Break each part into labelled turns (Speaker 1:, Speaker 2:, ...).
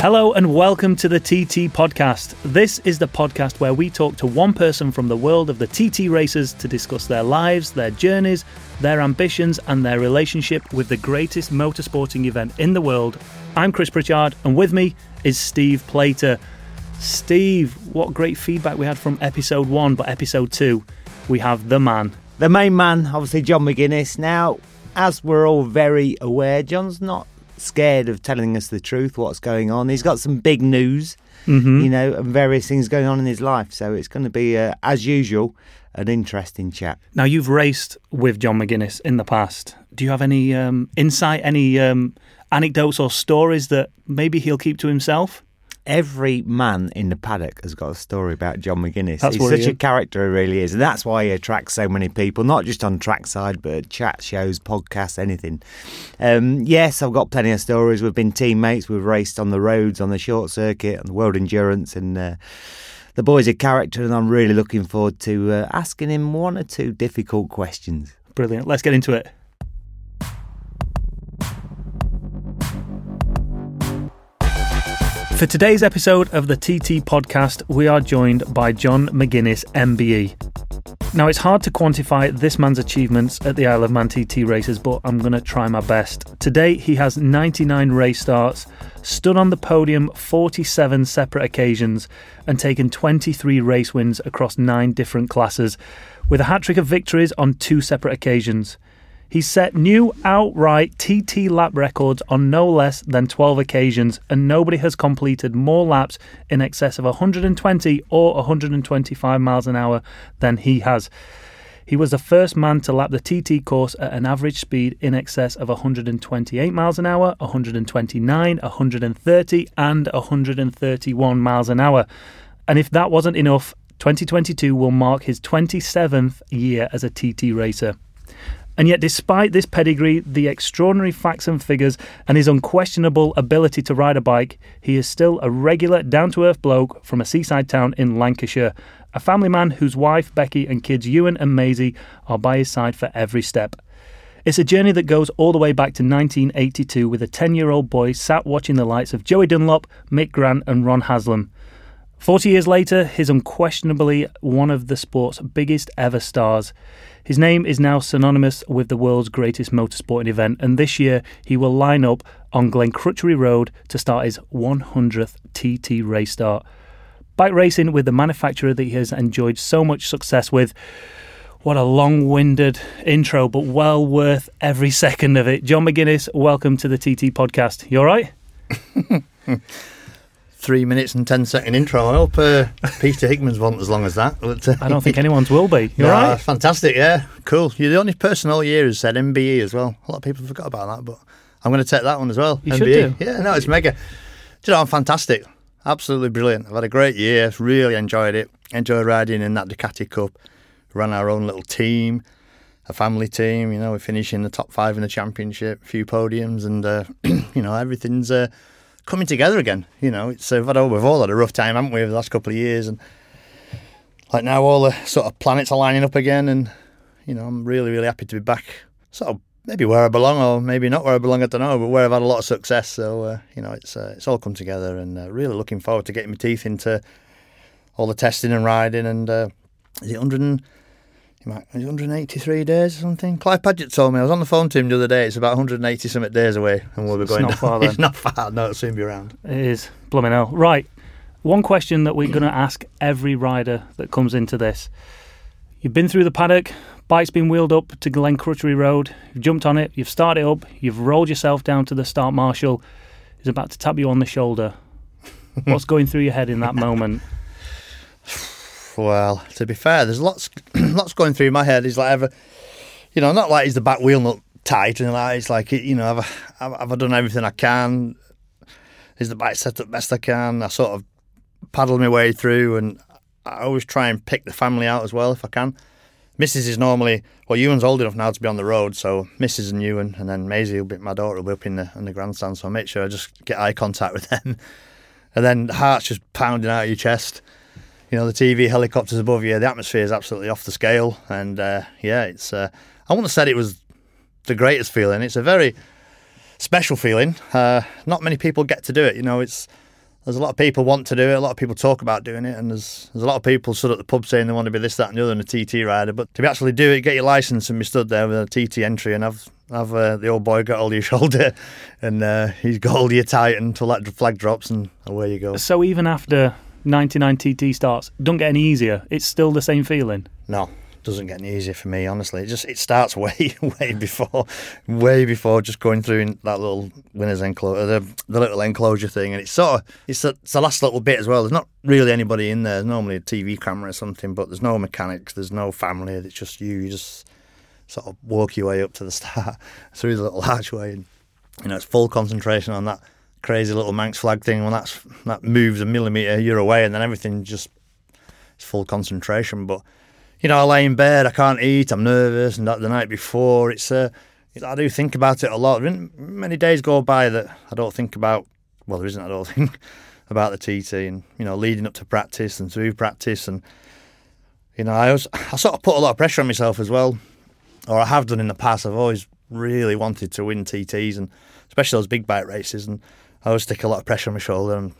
Speaker 1: Hello and welcome to the TT Podcast. This is the podcast where we talk to one person from the world of the TT racers to discuss their lives, their journeys, their ambitions, and their relationship with the greatest motorsporting event in the world. I'm Chris Pritchard, and with me is Steve Plater. Steve, what great feedback we had from episode one, but episode two, we have the man.
Speaker 2: The main man, obviously, John McGuinness. Now, as we're all very aware, John's not scared of telling us the truth, what's going on. He's got some big news,
Speaker 1: Mm-hmm.
Speaker 2: you know, and various things going on in his life. So it's going to be, uh, as usual, an interesting chat.
Speaker 1: Now, you've raced with John McGuinness in the past. Do you have any um, insight, any um, anecdotes or stories that maybe he'll keep to himself?
Speaker 2: Every man in the paddock has got a story about John McGuinness.
Speaker 1: That's
Speaker 2: He's such
Speaker 1: he
Speaker 2: a character, he really is. And that's why he attracts so many people, not just on trackside, but chat shows, podcasts, anything. Um, yes, I've got plenty of stories. We've been teammates. We've raced on the roads, on the short circuit, on the World Endurance, and uh, the boy's a character. And I'm really looking forward to uh, asking him one or two difficult questions.
Speaker 1: Brilliant. Let's get into it. For today's episode of the TT podcast, we are joined by John McGuinness, MBE. Now, it's hard to quantify this man's achievements at the Isle of Man TT races, but I'm going to try my best. Today, he has 99 race starts, stood on the podium 47 separate occasions, and taken 23 race wins across nine different classes, with a hat trick of victories on two separate occasions. He's set new outright TT lap records on no less than 12 occasions, and nobody has completed more laps in excess of 120 or 125 miles an hour than he has. He was the first man to lap the TT course at an average speed in excess of 128 miles an hour, 129, 130, and 131 miles an hour. And if that wasn't enough, 2022 will mark his 27th year as a TT racer. And yet, despite this pedigree, the extraordinary facts and figures, and his unquestionable ability to ride a bike, he is still a regular, down to earth bloke from a seaside town in Lancashire. A family man whose wife, Becky, and kids, Ewan and Maisie, are by his side for every step. It's a journey that goes all the way back to 1982 with a 10 year old boy sat watching the lights of Joey Dunlop, Mick Grant, and Ron Haslam. 40 years later, he's unquestionably one of the sport's biggest ever stars. His name is now synonymous with the world's greatest motorsporting event, and this year he will line up on Glencrutchery Road to start his 100th TT race start. Bike racing with the manufacturer that he has enjoyed so much success with. What a long winded intro, but well worth every second of it. John McGuinness, welcome to the TT podcast. You all right?
Speaker 3: three minutes and ten second intro. I hope uh, Peter Hickman's want as long as that. But, uh,
Speaker 1: I don't think anyone's will be. You all
Speaker 3: no,
Speaker 1: right?
Speaker 3: Fantastic, yeah, cool. You're the only person all year who's said MBE as well. A lot of people forgot about that, but I'm going to take that one as well.
Speaker 1: You
Speaker 3: MBE.
Speaker 1: should do.
Speaker 3: Yeah, no, it's mega. Do you know, I'm fantastic. Absolutely brilliant. I've had a great year. Really enjoyed it. Enjoyed riding in that Ducati Cup. Ran our own little team, a family team. You know, we finished in the top five in the championship, a few podiums, and uh, you know everything's uh, coming together again. You know, it's uh, we've, all had a rough time, haven't we, over the last couple of years, and like now all the sort of planets are lining up again, and you know, I'm really, really happy to be back. Sort of maybe where I belong, or maybe not where I belong. I don't know, but where I've had a lot of success. So uh, you know, it's uh, it's all come together, and uh, really looking forward to getting my teeth into all the testing and riding. And uh, is it 100? And, you might- is it 183 days or something? Clive Paget told me I was on the phone to him the other day. It's about 180 something days away, and we'll be
Speaker 1: It's
Speaker 3: going.
Speaker 1: not
Speaker 3: down.
Speaker 1: far then.
Speaker 3: It's not far. No, it'll soon be around.
Speaker 1: It is blooming hell. Right. One question that we're going to ask every rider that comes into this. You've been through the paddock, bike's been wheeled up to Glencrutchery Road, you've jumped on it, you've started up, you've rolled yourself down to the start marshal, is about to tap you on the shoulder. What's going through your head in that moment?
Speaker 3: Well, to be fair, there's lots, lots going through my head. Is like, ever, you know, not like he's the back wheel not tight and like it's like you know, have I, have I done everything I can? Is the bike set up best I can? I sort of paddle my way through, and I always try and pick the family out as well if I can. Mrs. is normally well, Ewan's old enough now to be on the road, so Mrs. and Ewan, and then Maisie will be my daughter will be up in the in the grandstand. So I make sure I just get eye contact with them, and then the heart's just pounding out of your chest you know the TV helicopters above you. The atmosphere is absolutely off the scale, and uh, yeah, it's. Uh, I wouldn't have said it was the greatest feeling. It's a very special feeling. Uh, not many people get to do it. You know, it's there's a lot of people want to do it. A lot of people talk about doing it, and there's there's a lot of people stood at the pub saying they want to be this, that, and the other, and a TT rider. But to be actually do it, get your license, and be stood there with a TT entry, and have have uh, the old boy got hold of your shoulder, and uh, he's got hold of you tight until that flag drops, and away you go.
Speaker 1: So even after 99 TT starts, don't get any easier. It's still the same feeling.
Speaker 3: No, doesn't get any easier for me. Honestly, it just it starts way way before, way before just going through in that little winners enclosure, the, the little enclosure thing, and it's sort of it's, a, it's the last little bit as well. There's not really anybody in there. There's normally a TV camera or something, but there's no mechanics. There's no family. It's just you. You just sort of walk your way up to the start through the little archway, and you know it's full concentration on that crazy little Manx flag thing. When that's that moves a millimeter, you're away, and then everything just it's full concentration. But you know, I lay in bed, I can't eat, I'm nervous, and that the night before, it's uh, I do think about it a lot. Many days go by that I don't think about. Well, there isn't. I don't about the TT, and you know, leading up to practice and through practice, and you know, I was I sort of put a lot of pressure on myself as well, or I have done in the past. I've always really wanted to win TTs, and especially those big bike races, and I always stick a lot of pressure on my shoulder, and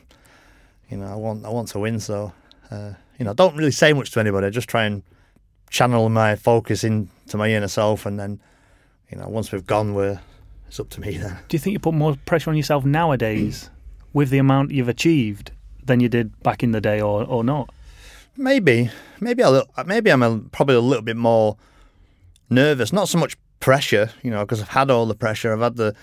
Speaker 3: you know, I want I want to win, so uh, you know, I don't really say much to anybody. I just try and channel my focus into my inner self, and then you know once we've gone, we're it's up to me then.
Speaker 1: Do you think you put more pressure on yourself nowadays with the amount you've achieved than you did back in the day, or or not?
Speaker 3: Maybe, maybe a little, maybe I'm a, probably a little bit more nervous. Not so much pressure, you know, because I've had all the pressure. I've had the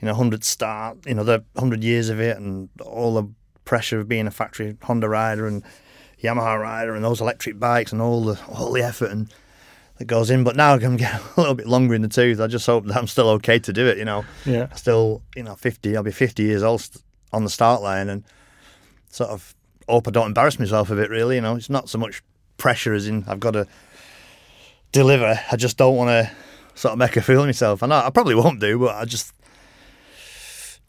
Speaker 3: you know hundred start, you know, the hundred years of it, and all the pressure of being a factory Honda rider and Yamaha rider and those electric bikes and all the all the effort and that goes in. But now I'm getting a little bit longer in the tooth. I just hope that I'm still okay to do it. You know,
Speaker 1: yeah.
Speaker 3: Still, you know, 50. I'll be 50 years old on the start line and sort of hope I don't embarrass myself a bit. Really, you know, it's not so much pressure as in I've got to deliver. I just don't want to sort of make a fool of myself. And I, I probably won't do, but I just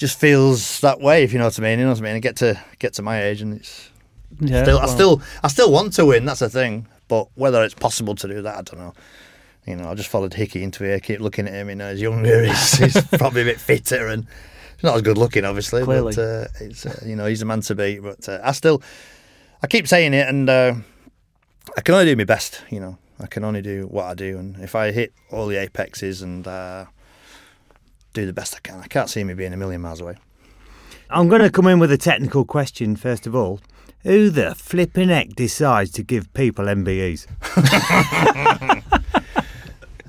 Speaker 3: just feels that way. If you know what I mean, you know what I mean. I get to get to my age and it's yeah, still, well. I still, I still want to win. That's the thing. But whether it's possible to do that, I don't know. You know, I just followed Hickey into here. Keep looking at him. You know, he's younger. He's, he's probably a bit fitter and he's not as good looking, obviously.
Speaker 1: Clearly.
Speaker 3: But uh, it's, uh, you know, he's a man to beat. But uh, I still, I keep saying it, and uh, I can only do my best. You know, I can only do what I do, and if I hit all the apexes and uh, do the best I can, I can't see me being a million miles away.
Speaker 2: I'm going to come in with a technical question first of all. Who the flipping heck decides to give people MBEs?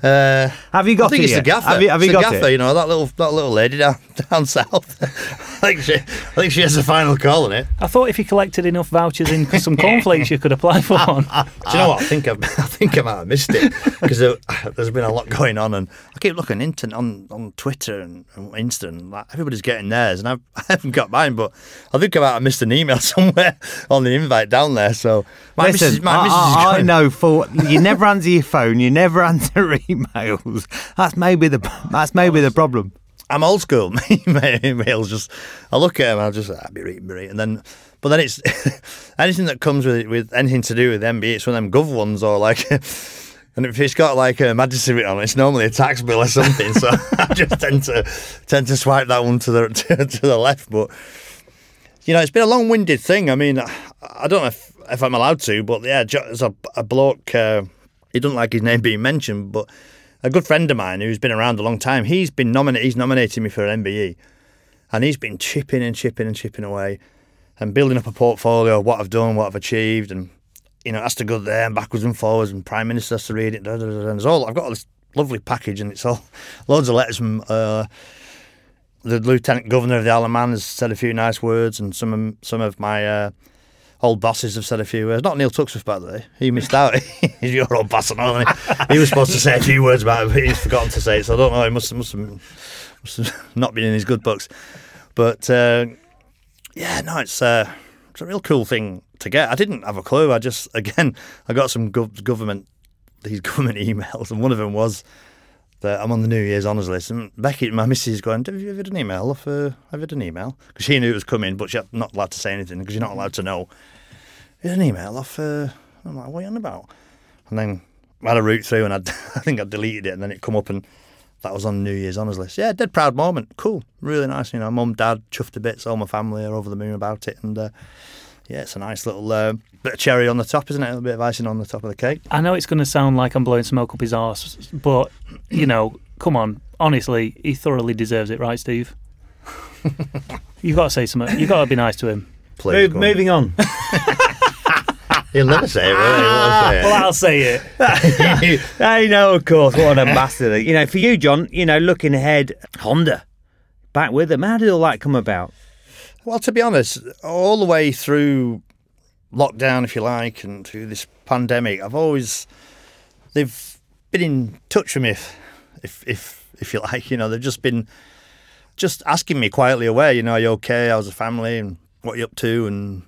Speaker 3: Uh,
Speaker 2: have you got
Speaker 3: I think
Speaker 2: it
Speaker 3: it's
Speaker 2: yet?
Speaker 3: the gaffer.
Speaker 2: Have you, have you
Speaker 3: the
Speaker 2: got
Speaker 3: gaffer,
Speaker 2: it?
Speaker 3: you know, that little that little lady down down south. I think she I think she has a final call on it.
Speaker 1: I thought if you collected enough vouchers in some cornflakes, you could apply for one.
Speaker 3: Do you know what? I think I've, I think I might have missed it because there, has been a lot going on, and I keep looking into on on Twitter and, and Insta, and like, everybody's getting theirs, and I've, I haven't got mine. But I think I might have missed an email somewhere on the invite down there. So my
Speaker 2: Listen,
Speaker 3: missus, my
Speaker 2: I,
Speaker 3: missus is
Speaker 2: I, I know for you never answer your phone, you never answer emails. That's maybe the that's maybe the problem.
Speaker 3: I'm old school. My emails just, I look at them, I'll just, I'll be reading, reading. And then, but then it's anything that comes with with anything to do with MB, it's one of them gov ones or like, and if it's got like a majesty written on it, it's normally a tax bill or something. so I just tend to tend to swipe that one to the to, to the left. But you know, it's been a long winded thing. I mean, I, I don't know if, if I'm allowed to, but yeah, there's a, a bloke. Uh, he doesn't like his name being mentioned, but a good friend of mine who's been around a long time, he's been nominated. He's nominated me for an MBE, and he's been chipping and chipping and chipping away, and building up a portfolio of what I've done, what I've achieved, and you know has to go there and backwards and forwards, and Prime Minister has to read it. And it's all I've got all this lovely package, and it's all loads of letters from. Uh, the Lieutenant Governor of the Isle of Man has said a few nice words, and some of, some of my uh, old bosses have said a few words. Not Neil Tuxworth, by the way. He missed out. He's your old boss, isn't He He was supposed to say a few words about it, but he's forgotten to say it. So I don't know. He must, must, have, must have not been in his good books. But uh, yeah, no, it's uh, it's a real cool thing to get. I didn't have a clue. I just again, I got some gov- government these government emails, and one of them was that I'm on the New Year's honours list. And Becky, my missus, is going, "Have you ever had an email? Uh, have you had an email?" Because she knew it was coming, but she's not allowed to say anything because you're not allowed to know. "You had an email off. Uh, I'm like, "What are you on about?" And then I had a route through, and I'd, I think I deleted it, and then it come up and that was on New Year's honours list. Yeah, dead proud moment. Cool, really nice. You know, mum, dad, chuffed a bit. All my family are over the moon about it, and uh, yeah, it's a nice little uh, bit of cherry on the top, isn't it? A little bit of icing on the top of the cake.
Speaker 1: I know it's going to sound like I'm blowing smoke up his arse, but you know, come on, honestly, he thoroughly deserves it, right, Steve? You've got to say something. You've got to be nice to him.
Speaker 3: Please,
Speaker 2: Move, moving on.
Speaker 3: He'll never say it, will he? He won't say it.
Speaker 1: Ah, well, I'll say it.
Speaker 2: I know, of course. What an ambassador. You know, for you, John, you know, looking ahead, Honda, back with them. How did all that come about?
Speaker 3: Well, to be honest, all the way through lockdown, if you like, and through this pandemic, I've always they've been in touch with me, if if if, if you like. You know, they've just been just asking me quietly away. You know, are you okay? How's the family? And what are you up to? And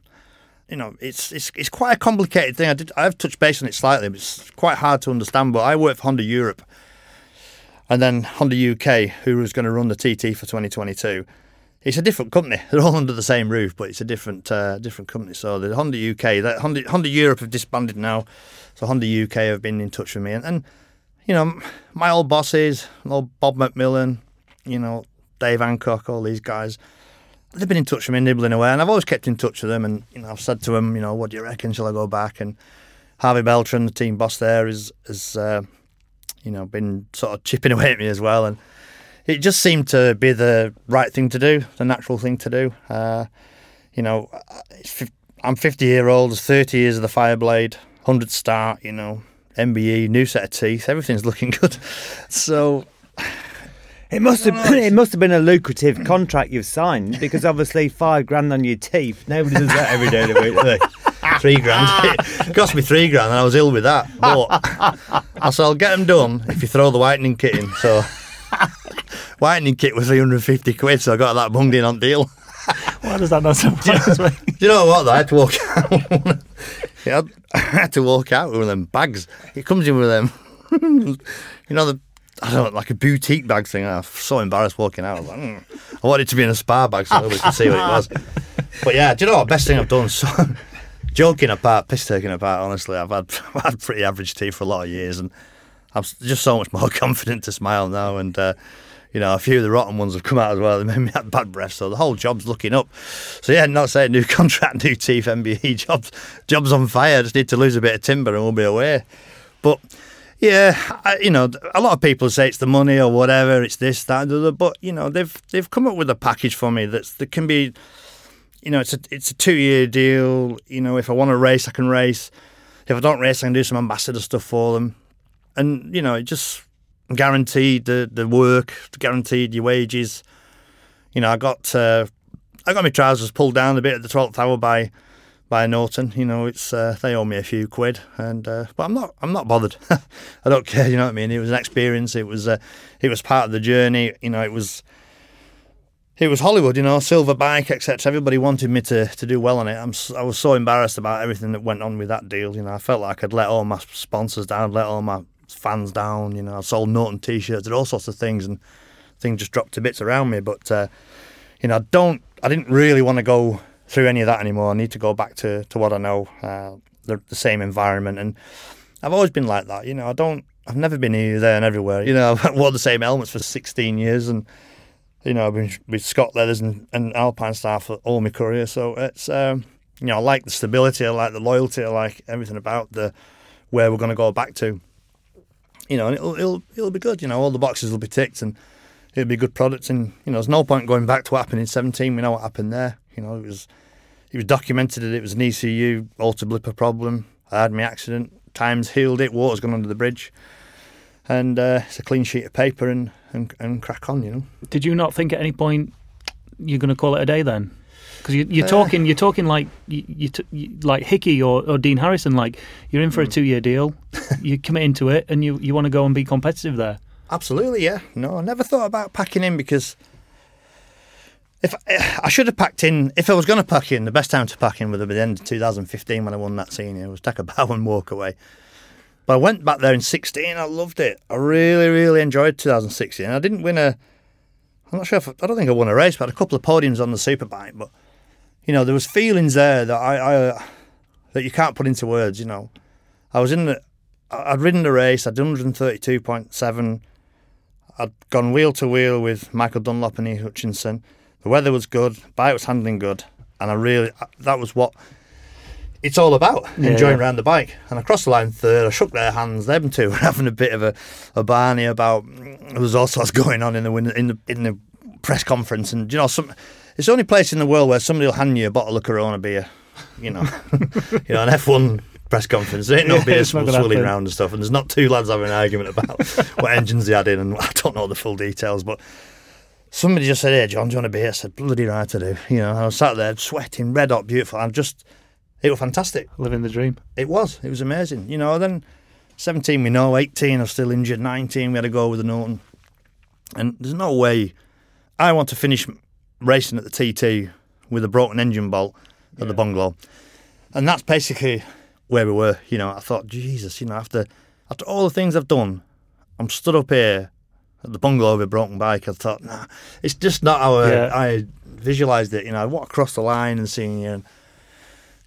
Speaker 3: you know, it's it's it's quite a complicated thing. I did I've touched base on it slightly, but it's quite hard to understand. But I work for Honda Europe, and then Honda UK, who was going to run the TT for 2022. It's a different company. They're all under the same roof, but it's a different uh, different company. So the Honda UK, that Honda, Honda Europe have disbanded now. So Honda UK have been in touch with me, and, and you know, my old bosses, old Bob McMillan, you know, Dave Hancock, all these guys they've been in touch with me, nibbling away, and I've always kept in touch with them. And you know, I've said to them, you know, what do you reckon? Shall I go back? And Havier Beltran, the team boss there, is has uh, you know been sort of chipping away at me as well, and it just seemed to be the right thing to do, the natural thing to do. Uh, you know, I'm 50 year old, 30 years of the Fireblade, 100 start, you know, MBE, new set of teeth, everything's looking good. So
Speaker 2: It must have it must have been a lucrative contract you've signed because obviously five grand on your teeth. Nobody does that every day of the week, do they?
Speaker 3: three grand. it cost me three grand, and I was ill with that. But I said I'll get them done if you throw the whitening kit in. So whitening kit was 350 quid, so I got that bunged in on deal.
Speaker 1: Why does that not surprise me?
Speaker 3: Do you know what? Though? I had to walk out. yeah, I had to walk out with them bags. It comes in with them. you know the I don't know, like a boutique bag thing. I'm so embarrassed walking out. I, like, mm. I wanted to be in a spa bag so nobody could see what it was. But yeah, do you know what? Best thing I've done. So, joking apart, piss taking apart. Honestly, I've had I've had pretty average teeth for a lot of years, and I'm just so much more confident to smile now. And uh, you know, a few of the rotten ones have come out as well. They made me have bad breath, so the whole job's looking up. So yeah, not saying new contract, new teeth, MBE jobs, jobs on fire. I just need to lose a bit of timber and we'll be away. But yeah, I, you know, a lot of people say it's the money or whatever, it's this, that, other, but you know, they've they've come up with a package for me that's that can be, you know, it's a it's a two year deal. You know, if I want to race, I can race. If I don't race, I can do some ambassador stuff for them, and you know, it just guaranteed the the work, guaranteed your wages. You know, I got uh, I got my trousers pulled down a bit at the twelfth hour by by Norton. You know, it's uh, they owe me a few quid, and uh, but I'm not I'm not bothered. I don't care. You know what I mean? It was an experience. It was uh, it was part of the journey. You know, it was it was Hollywood. You know, silver bike, etc. Everybody wanted me to, to do well on it. I'm I was so embarrassed about everything that went on with that deal. You know, I felt like I'd let all my sponsors down, let all my fans down. You know, I sold Norton t-shirts, did all sorts of things, and things just dropped to bits around me. But uh, you know, I don't. I didn't really want to go through any of that anymore. I need to go back to, to what I know, uh, the, the same environment. And I've always been like that. You know, I don't, I've never been here, there, and everywhere. You know, I've worn the same helmets for 16 years and, you know, I've been with Scott Leathers and, and Alpinestars for all my career. So it's, um, you know, I like the stability, I like the loyalty, I like everything about the where we're going to go back to. You know, and it'll, it'll, it'll be good. You know, all the boxes will be ticked and it'll be good products. And, you know, there's no point going back to what happened in 17. We know what happened there. You know, it was it was documented that it was an ECU auto blipper problem. I had my accident. Times healed it. Water's gone under the bridge, and uh, it's a clean sheet of paper and, and and crack on. You know.
Speaker 1: Did you not think at any point you're going to call it a day then? Because you, are uh, talking, you're talking like you, you, like Hickey or, or Dean Harrison. Like you're in for a hmm. two year deal. you commit into it, and you you want to go and be competitive there.
Speaker 3: Absolutely, yeah. No, I never thought about packing in because if I should have packed in, if I was going to pack in, the best time to pack in would have been the end of 2015 when I won that senior. It was take a bow and walk away. But I went back there in 16. I loved it. I really, really enjoyed 2016. I didn't win a. I'm not sure if I don't think I won a race, but a couple of podiums on the superbike. But you know, there was feelings there that I, I that you can't put into words. You know, I was in the. I'd ridden the race. I'd done 132.7. I'd gone wheel to wheel with Michael Dunlop and E. Hutchinson. The weather was good, bike was handling good, and I really uh, that was what it's all about
Speaker 1: Yeah,
Speaker 3: enjoying
Speaker 1: yeah.
Speaker 3: around the bike. And I crossed the line third. I shook their hands. Them two were having a bit of a, a barney about. There was all sorts going on in the win- in the in the press conference, and you know, some it's the only place in the world where somebody will hand you a bottle of Corona beer. You know, you know, an F one press conference. There ain't no
Speaker 1: Yeah,
Speaker 3: beer
Speaker 1: gonna
Speaker 3: swilling around and stuff, and there's not two lads having an argument about what engines they had in, and I don't know the full details, but. Somebody just said, "Hey, John, do you want a beer?" I said, "Bloody right, I do." You know, I was sat there sweating, red hot, beautiful. I'm just, it was fantastic.
Speaker 1: Living the dream.
Speaker 3: It was. It was amazing. You know, then 17 we know, 18 I was still injured, 19 we had to go with the Norton. And there's no way I want to finish racing at the TT with a broken engine bolt at the bungalow. And that's basically where we were. You know, I thought, Jesus, you know, after after all the things I've done, I'm stood up here at the bungalow with a broken bike. I thought, nah, it's just not how I,
Speaker 1: Yeah.
Speaker 3: I visualised it. You know, I walk across the line and seeing you uh, and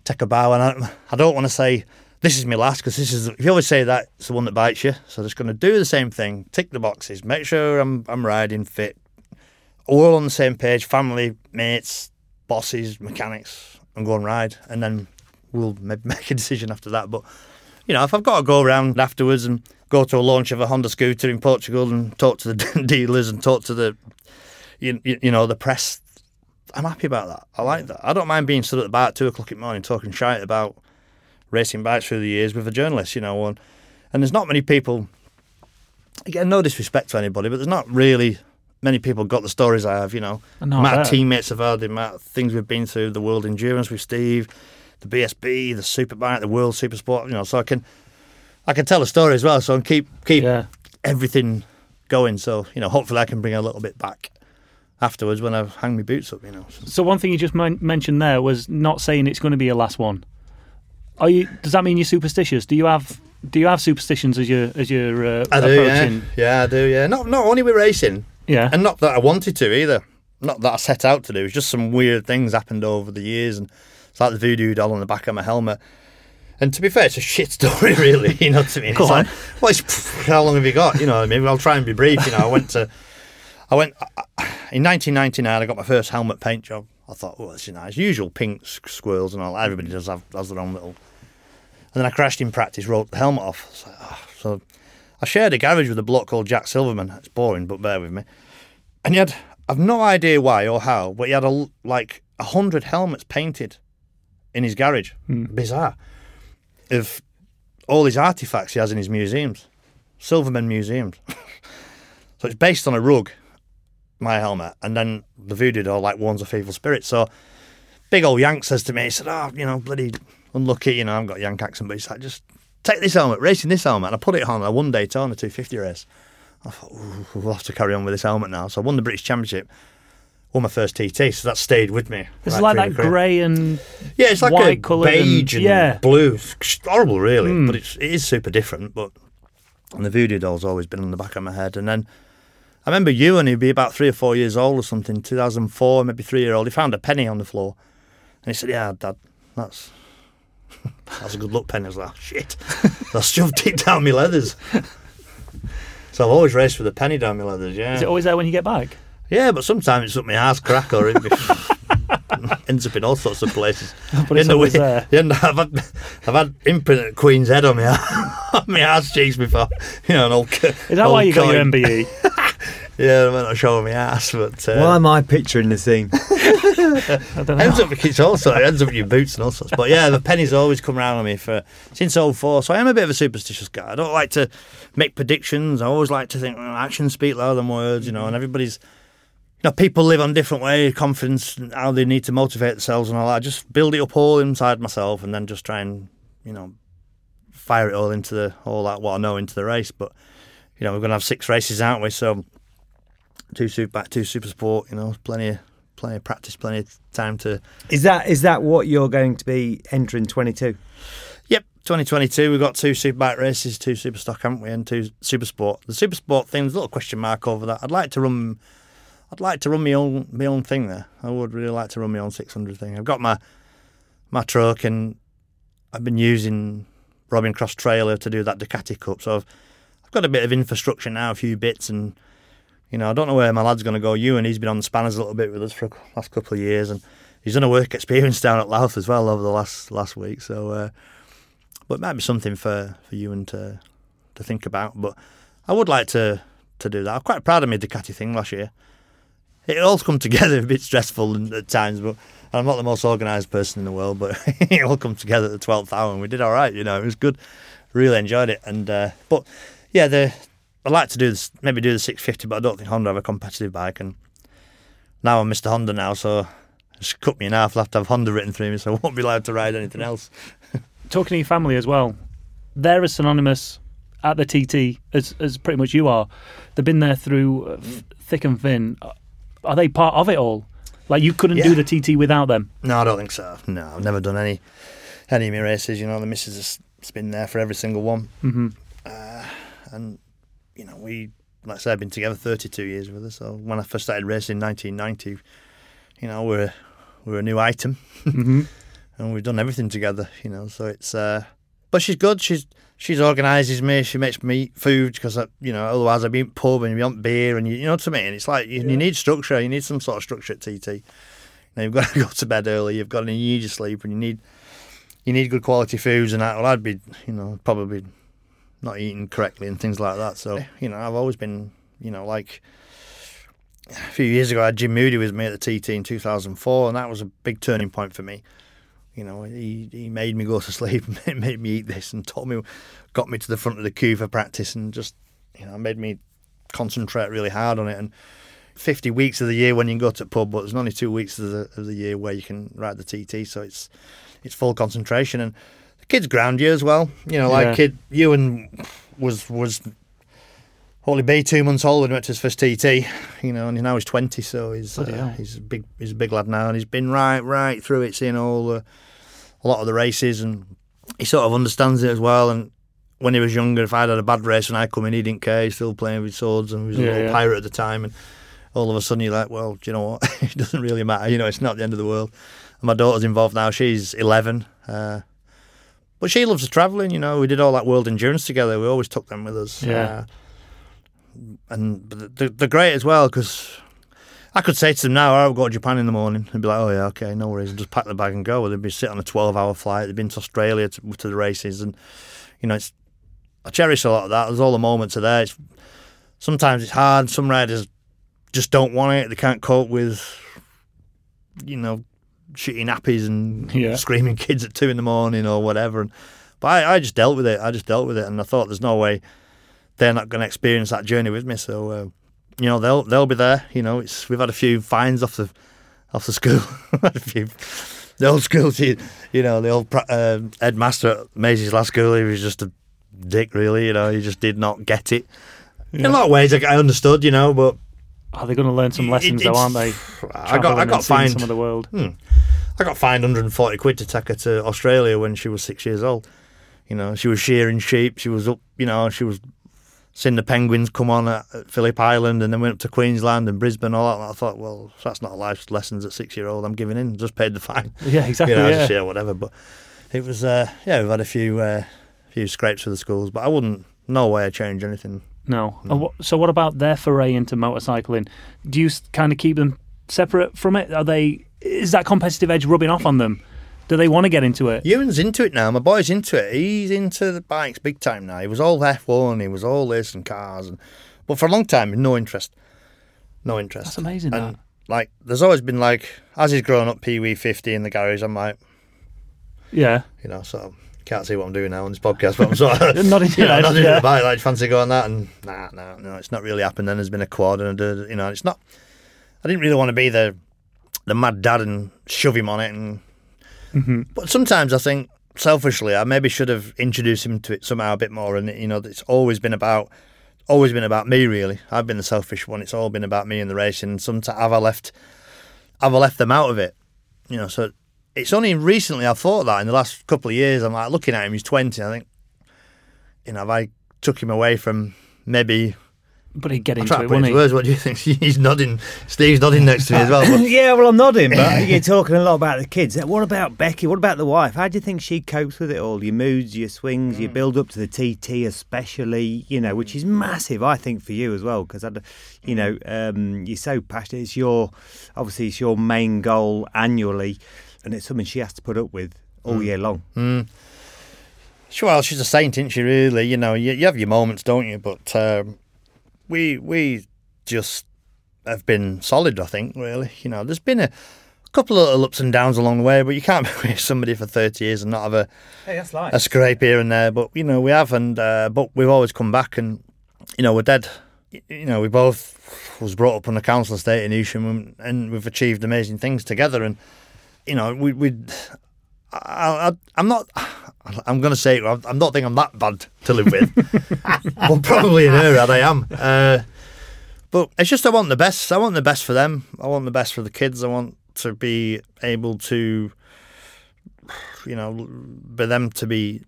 Speaker 3: take a bow. And I, I don't want to say this is my last because this is. If you always say that, it's the one that bites you. So I'm just going to do the same thing, tick the boxes, make sure I'm I'm riding fit, all on the same page, family, mates, bosses, mechanics, and go and ride, and then we'll maybe make a decision after that. But you know, if I've got to go around afterwards and go to a launch of a Honda scooter in Portugal and talk to the dealers and talk to the, you, you know, the press, I'm happy about that. I like that. I don't mind being stood at the bar at two o'clock in the morning talking shite about racing bikes through the years with a journalist, you know, and, and there's not many people. Again, no disrespect to anybody, but there's not really many people got the stories I have. You know,
Speaker 1: I know,
Speaker 3: the
Speaker 1: I
Speaker 3: amount of
Speaker 1: bet.
Speaker 3: teammates I've had, of things we've been through, the World Endurance with Steve, the BSB, the Superbike, the World Supersport. You know, so I can I can tell a story as well. So and keep keep
Speaker 1: Yeah.
Speaker 3: everything going. So you know, hopefully I can bring a little bit back afterwards when I hang my boots up. You know. So-
Speaker 1: So one thing you just men- mentioned there was not saying it's going to be your last one. Are you? Does that mean you're superstitious? Do you have? Do you have superstitions as you're as you're uh,
Speaker 3: I do, yeah,
Speaker 1: approaching?
Speaker 3: yeah, I do, yeah. Not not only with racing,
Speaker 1: Yeah.
Speaker 3: and not that I wanted to either. Not that I set out to do. It's just some weird things happened over the years, and it's like the voodoo doll on the back of my helmet. And to be fair, it's a shit story, really. You know what I mean?
Speaker 1: Go
Speaker 3: it's
Speaker 1: on.
Speaker 3: like, well, it's, how long have you got? You know, mean, I'll try and be brief. You know, I went to, I went in 1999. I got my first helmet paint job. I thought, oh, this is nice. Usual pink s- squirrels and all. Everybody does have has their own little. And then I crashed in practice, wrote the helmet off. I was like, "Ah." So I shared a garage with a bloke called Jack Silverman. It's boring, but bear with me. And he had, I've no idea why or how, but he had a, like a hundred helmets painted in his garage. Bizarre. Of all his artifacts he has in his museums, Silverman museums. so it's based on a rug, my helmet, and then the voodoo doll like warns of evil spirits. So big old Yank says to me, he said, "Oh, you know, bloody unlucky, you know, I haven't got a Yank accent, but he's like, just take this helmet, racing this helmet." And I put it on a one day Daytona 250 race. I thought, we'll have to carry on with this helmet now. So I won the British Championship, won my first TT, so that stayed with me.
Speaker 1: It's
Speaker 3: right
Speaker 1: like that grey and
Speaker 3: Yeah, it's like
Speaker 1: white
Speaker 3: a
Speaker 1: coloured and-
Speaker 3: beige and,
Speaker 1: yeah.
Speaker 3: Blue. It's horrible, really, hmm. but it's, it is super different. But and the voodoo doll's always been on the back of my head. And then I remember you, and he'd be about three or four years old or something, 2004, maybe three year old. He found a penny on the floor, and he said, "Yeah, Dad, that's." That's a good look, penny. I was like, "Oh, shit. I shoved it down my leathers. So I've always raced with a penny down my leathers, yeah.
Speaker 1: is it always there when you get back?
Speaker 3: Yeah, but sometimes it's up my ass crack or it be- ends up in all sorts of places.
Speaker 1: But it's
Speaker 3: In the way-
Speaker 1: there.
Speaker 3: yeah, no, I've had I've had imprint at Queen's Head on my on my ass cheeks before. You know, an old.
Speaker 1: Is that why you got your MBE?
Speaker 3: Yeah, I meant not show my ass, but uh,
Speaker 2: Why am I picturing the scene?
Speaker 1: I don't know.
Speaker 3: ends up it's also it ends up in your boots and all sorts. But yeah, the pennies always come round on me for since 04. So I am a bit of a superstitious guy. I don't like to make predictions. I always like to think well, actions speak louder than words, you know. And everybody's, you know, people live on different ways, confidence, and how they need to motivate themselves and all that. I just build it up all inside myself, and then just try and you know fire it all into the all that what I know into the race. But you know, we're going to have six races, aren't we? So two superbike, two super sport. You know, plenty of plenty of practice, plenty of time to
Speaker 2: Is that is that what you're going to be entering 22?
Speaker 3: Yep, 2022. We've got two superbike races, two super stock, haven't we, and two super sport. The super sport thing's a little question mark over that. I'd like to run, I'd like to run my own my own thing there. I would really like to run my own 600 thing. I've got my my truck, and I've been using Robin Cross trailer to do that Ducati Cup. So I've I've got a bit of infrastructure now, a few bits, and You know, I don't know where my lad's going to go. You and he's been on the spanners a little bit with us for the last couple of years, and he's done a work experience down at Louth as well over the last last week. So, uh, but it might be something for for you and to to think about. But I would like to to do that. I'm quite proud of my Ducati thing last year. It all come together a bit stressful at times, but I'm not the most organised person in the world. But it all come together at the twelfth hour, and we did all right. You know, it was good. Really enjoyed it, and uh, but yeah, the I'd like to do this, maybe do the 650, but I don't think Honda have a competitive bike. And now I'm Mr. Honda now, so it's cut me in half. I'll have to have Honda written through me, so I won't be allowed to ride anything else.
Speaker 1: Talking to your family as well, they're as synonymous at the TT as, as pretty much you are. They've been there through uh, f- thick and thin. Are they part of it all? Like you couldn't do the TT without them.
Speaker 3: No, I don't think so. No, I've never done any any of my races. You know, the missus has been there for every single one,
Speaker 1: hmm
Speaker 3: uh, and you know, we like I said, I've been together 32 years with her. So when I first started racing in 1990, you know, we're we're a new item,
Speaker 1: hmm
Speaker 3: and we've done everything together. You know, so it's. Uh, but she's good. She's she's organises me. She makes me eat food because you know otherwise I'd be in pub and you want beer and you, you know what I mean. It's like you,
Speaker 1: Yeah.
Speaker 3: you need structure. You need some sort of structure at TT. You know, you've got to go to bed early. You've got to need your sleep and you need you need good quality foods and that. Well, I'd be you know probably not eating correctly and things like that. So you know I've always been you know like. A few years ago, I had Jim Moodie with me at the TT in 2004, and that was a big turning point for me. You know, he, he made me go to sleep and made me eat this and told me, got me to the front of the queue for practice and just, you know, made me concentrate really hard on it. And 50 weeks of the year when you can go to pub, but there's only two weeks of the, of the year where you can ride the TT. So it's it's full concentration. And the kids ground you as well. You know, like
Speaker 1: Yeah.
Speaker 3: kid, Ewan was, was only be two months old when he went to his first TT, you know, and now he's 20, so he's uh, he's a big he's a big lad now, and he's been right right through it, seeing all the a lot of the races, and he sort of understands it as well. And when he was younger, if I'd had a bad race and I come in, he didn't care. He's still playing with swords, and he was a
Speaker 1: Yeah,
Speaker 3: little
Speaker 1: yeah.
Speaker 3: pirate at the time. And all of a sudden, you're like, well, do you know what? it doesn't really matter. You know, it's not the end of the world. And my daughter's involved now. She's 11. Uh, but she loves the travelling, you know. We did all that world endurance together. We always took them with us.
Speaker 1: Yeah.
Speaker 3: Uh, and but they're, they're great as well because I could say to them now, I'll go to Japan in the morning and be like, oh yeah, okay, no worries, and just pack the bag and go. Or they'd be sitting on a 12 hour flight. They've been to Australia to, to the races. And, you know, it's I cherish a lot of that. There's all the moments are there. It's, sometimes it's hard. Some riders just don't want it. They can't cope with, you know, shitty nappies and
Speaker 1: Yeah.
Speaker 3: screaming kids at two in the morning or whatever. And, but I, I just dealt with it. I just dealt with it, and I thought there's no way they're not going to experience that journey with me. So, uh, you know, they'll they'll be there. You know, it's we've had a few fines off the off the school. A few, the old school, you you know, the old uh, headmaster at Maisie's last school. He was just a dick, really. You know, he just did not get it. In a lot of ways, I, I understood, you know, but
Speaker 1: Are they going to learn some
Speaker 3: It-
Speaker 1: lessons though, aren't they?
Speaker 3: I got I got fined.
Speaker 1: some of the world.
Speaker 3: Hmm. I got fined 140 quid to take her to Australia when she was six years old. You know, she was shearing sheep. She was up, you know, she was seeing the penguins come on at, at Phillip Island and then went up to Queensland and Brisbane, all that. And I thought, well, that's not life lessons at six year old. I'm giving in. Just paid the fine.
Speaker 1: Yeah, exactly.
Speaker 3: you know,
Speaker 1: yeah.
Speaker 3: just, yeah, whatever. But it was, uh, yeah, we've had a few, uh, few scrapes with the schools, but I wouldn't, no way I change anything.
Speaker 1: No. And what, so what about their foray into motorcycling? Do you kind of keep them separate from it? Are they? Is that competitive edge rubbing off on them? Do they want to get into it?
Speaker 3: Ewan's into it now. My boy's into it. He's into the bikes big time now. He was all F1, he was all this and cars, and but for a long time, no interest. No interest.
Speaker 1: That's amazing.
Speaker 3: And
Speaker 1: that.
Speaker 3: like, there's always been like, as he's grown up, Pee Wee 50 in the garage, I'm like,
Speaker 1: Yeah.
Speaker 3: you know, so can't see what I'm doing now on this podcast, but I'm sort of,
Speaker 1: Nodding
Speaker 3: you know, not into
Speaker 1: yeah.
Speaker 3: the bike, like, fancy going that, and nah, nah, no, it's not really happened. Then there's been a quad, and a, you know, it's not, I didn't really want to be the, the mad dad and shove him on it, and,
Speaker 1: hmm
Speaker 3: but sometimes I think, selfishly, I maybe should have introduced him to it somehow a bit more, and, you know, it's always been about, always been about me, really. I've been the selfish one, it's all been about me and the racing, and sometimes have I left, have I left them out of it? You know, so it's only recently I've thought that in the last couple of years. I'm like looking at him, he's 20. I think, you know, if I took him away from maybe
Speaker 1: but he'd get into it, wouldn't he?
Speaker 3: words. What do you think? He's nodding. Steve's nodding next to me as well.
Speaker 2: Yeah, well, I'm nodding, but you're talking a lot about the kids. Uh, what about Becky? What about the wife? How do you think she copes with it all? Your moods, your swings, your mm. build up to the TT, especially, you know, which is mm. massive, I think, for you as well, because, you know, um, you're so passionate. It's your, obviously, it's your main goal annually, and it's something she has to put up with all mm. year long.
Speaker 3: Sure, well, she's a saint, isn't she? Really, you know, you, you have your moments, don't you? But um, we we just have been solid. I think, really. You know, there's been a couple of little ups and downs along the way, but you can't be with somebody for thirty years and not have a,
Speaker 2: Hey, that's
Speaker 3: a scrape here and there. But you know, we have, and uh, but we've always come back, and you know, we're dead. You know, we both was brought up on the council estate in Heysham, and, and we've achieved amazing things together. And you know, we we. I, I, I'm not. I'm going to say it. I I don't think I'm that bad to live with. well, probably in her head I am. Uh, but it's just I want the best. I want the best for them. I want the best for the kids. I want to be able to, you know, for them to be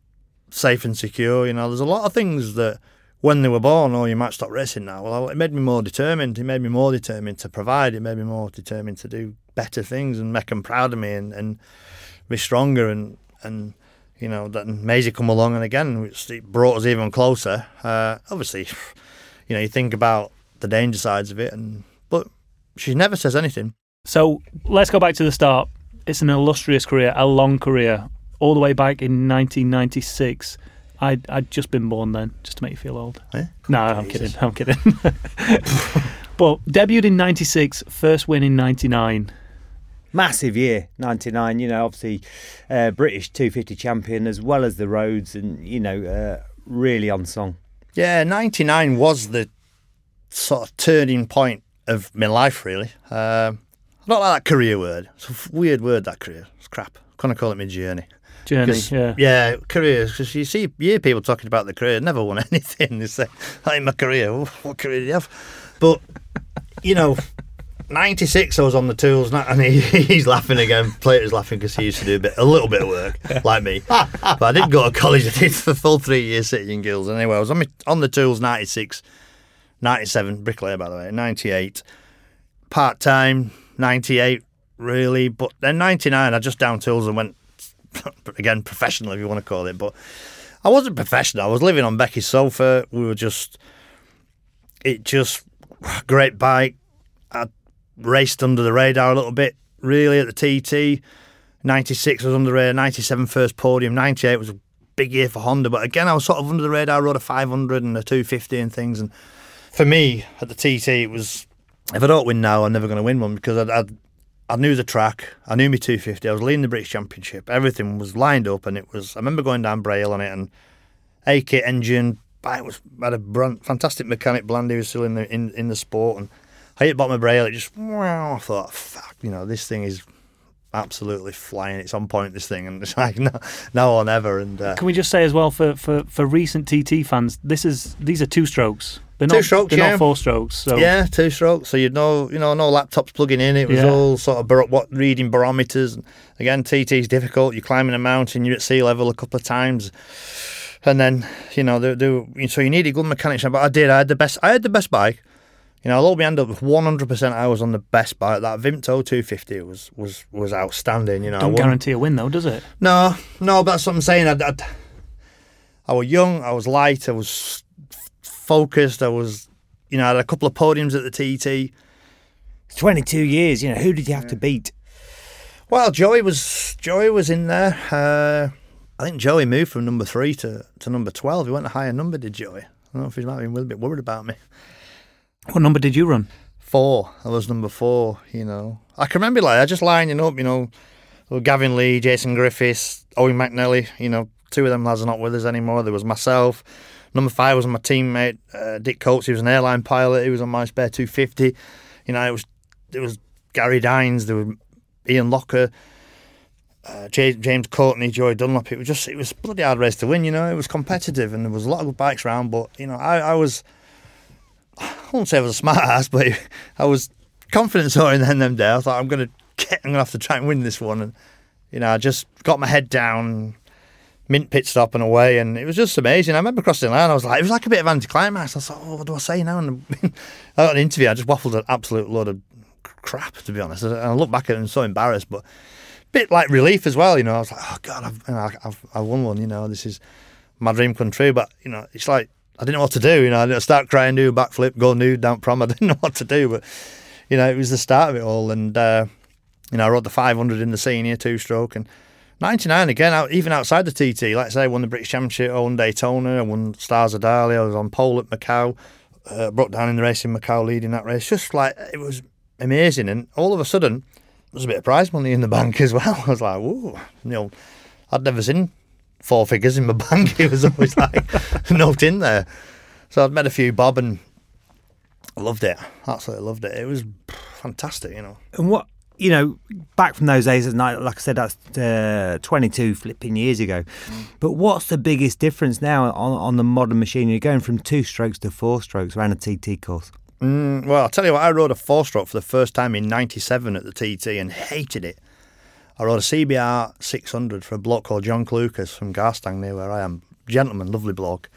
Speaker 3: safe and secure. You know, there's a lot of things that when they were born, oh, you might stop racing now. Well, it made me more determined. It made me more determined to provide. It made me more determined to do better things and make them proud of me and, and be stronger and and you know that Maisie come along and again it brought us even closer. Uh, obviously, you know you think about the danger sides of it, and but she never says anything.
Speaker 1: So let's go back to the start. It's an illustrious career, a long career, all the way back in 1996. I'd, I'd just been born then, just to make you feel old.
Speaker 3: Eh?
Speaker 1: No, I'm kidding. I'm kidding. but debuted in 96, first win in 99.
Speaker 2: Massive year, 99. You know, obviously, uh, British 250 champion as well as the roads, and, you know, uh, really on song.
Speaker 3: Yeah, '99 was the sort of turning point of my life. Really, um, I don't like that career word. It's a f- weird word. That career. It's crap. Kind of call it my journey.
Speaker 1: Journey,
Speaker 3: 'Cause-
Speaker 1: yeah.
Speaker 3: yeah, careers. Because you see, you hear people talking about the career, never won anything. They say, "That ain't my career." What career do you have? But you know, '96, I was on the tools, and he, he's laughing again. Plater's laughing because he used to do a bit, a little bit of work, like me. but I didn't go to college. I did the full three years City and Guilds. Anyway, I was on, my, on the tools '96, '97, bricklayer by the way, '98, part time '98, really. But then '99, I just down tools and went again professional, if you want to call it. But I wasn't professional. I was living on Becky's sofa. We were just, it just great bike. I raced under the radar a little bit, really at the TT. 96 was under the radar. 97 first podium. 98 was a big year for Honda. But again, I was sort of under the radar. rode a 500 and a 250 and things. And for me at the TT, it was if I don't win now, I'm never going to win one because I'd I knew the track. I knew my 250. I was leading the British Championship. Everything was lined up, and it was. I remember going down Bray Hill on it, and A kit engine. It was had a brand, fantastic mechanic. Blandy was still in the in, in the sport, and I hit bottom of Bray Hill. It just. Wow, I thought, fuck, you know, this thing is absolutely flying. It's on point. This thing, and it's like no, now or never. And uh,
Speaker 1: Can we just say as well for, for, for recent TT fans, this is these are two strokes. They're not,
Speaker 3: Two strokes,
Speaker 1: They're
Speaker 3: yeah.
Speaker 1: not four strokes. So
Speaker 3: Yeah, two strokes. So you'd know, you know, no laptops plugging in. It was
Speaker 1: Yeah.
Speaker 3: all sort of bar- what reading barometers. Again, TT is difficult. You're climbing a mountain. You're at sea level a couple of times, and then you know, they, so you needed good mechanics. But I did. I had the best. I had the best bike. You know, I'll be end up with 100% I was on the best bike. That Vimto 250 was was was outstanding. You know, I
Speaker 1: don't guarantee a win though, does it?
Speaker 3: no, no, but that's what I'm saying. I'd, I'd, I was young, I was light, I was f- focused, I was, you know, I had a couple of podiums at the TT.
Speaker 2: 22 years, you know, who did you have to beat?
Speaker 3: Well, Joey was Joey was in there. Uh, I think Joey moved from number three to, to number twelve. He went a higher number, did Joey? I don't know if he might have been a little bit worried about me.
Speaker 1: What number did you run?
Speaker 3: Four. I was number four. You know, I can remember like I just lining up. You know, Gavin Lee, Jason Griffiths, Owen McNally. You know, two of them lads are not with us anymore. There was myself. Number five was my teammate uh, Dick Coates. He was an airline pilot. He was on my spare 250. You know, it was it was Gary Dines. There was Ian Lougher. Uh, James, James Courtney, Joey Dunlop. It was just, it was bloody hard race to win. You know, it was competitive, and there was a lot of good bikes around. But you know, I, I was, I won't say I was a smart ass, but I was confident sort of in them day. I thought I'm gonna get, I'm gonna have to try and win this one, and you know, I just got my head down, mint pit stop and away, and it was just amazing. I remember crossing the line, I was like, it was like a bit of anticlimax. I thought, oh, what do I say now? And I got an interview, I just waffled an absolute load of crap, to be honest. And I look back at it and I'm so embarrassed, but a bit like relief as well. You know, I was like, oh god, I've, you know, I've, I've won one. You know, this is my dream come true. But you know, it's like I didn't know what to do. You know, I start crying, do backflip, go nude down prom. I didn't know what to do, but you know, it was the start of it all. And uh, you know, I rode the 500 in the senior two stroke and 99 again, out, even outside the TT. Like I say, I won the British Championship, I won Daytona, I won Stars of Darley, I was on pole at Macau, uh, broke down in the race in Macau, leading that race. Just like it was amazing, and all of a sudden, there's a bit of prize money in the bank as well. I was like, whoa, you know, I'd never seen four figures in my bank. It was always like note in there. So I'd met a few bob and I loved it. Absolutely loved it. It was fantastic, you know.
Speaker 2: And what you know, back from those days, at night, like I said, that's uh, 22 flipping years ago. Mm. But what's the biggest difference now on, on the modern machine? You're going from two strokes to four strokes around a TT course.
Speaker 3: Mm, well, I'll tell you what, I rode a four stroke for the first time in 97 at the TT and hated it. I rode a CBR 600 for a bloke called John Clucas from Garstang near where I am. Gentleman, lovely bloke.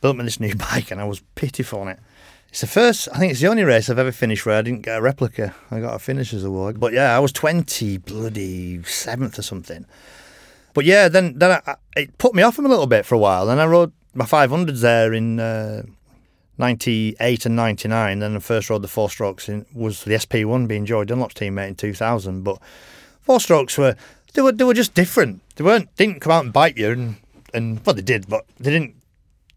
Speaker 3: Built me this new bike and I was pitiful on it. It's the first, I think it's the only race I've ever finished where I didn't get a replica. I got a finisher's award. But yeah, I was 20 bloody seventh or something. But yeah, then then I, it put me off him a little bit for a while. Then I rode my 500s there in uh, 98 and 99. Then I first rode the four strokes in, was the SP1 being Joey Dunlop's teammate in 2000. But four strokes were they were they were just different. They weren't didn't come out and bite you and and well they did, but they didn't.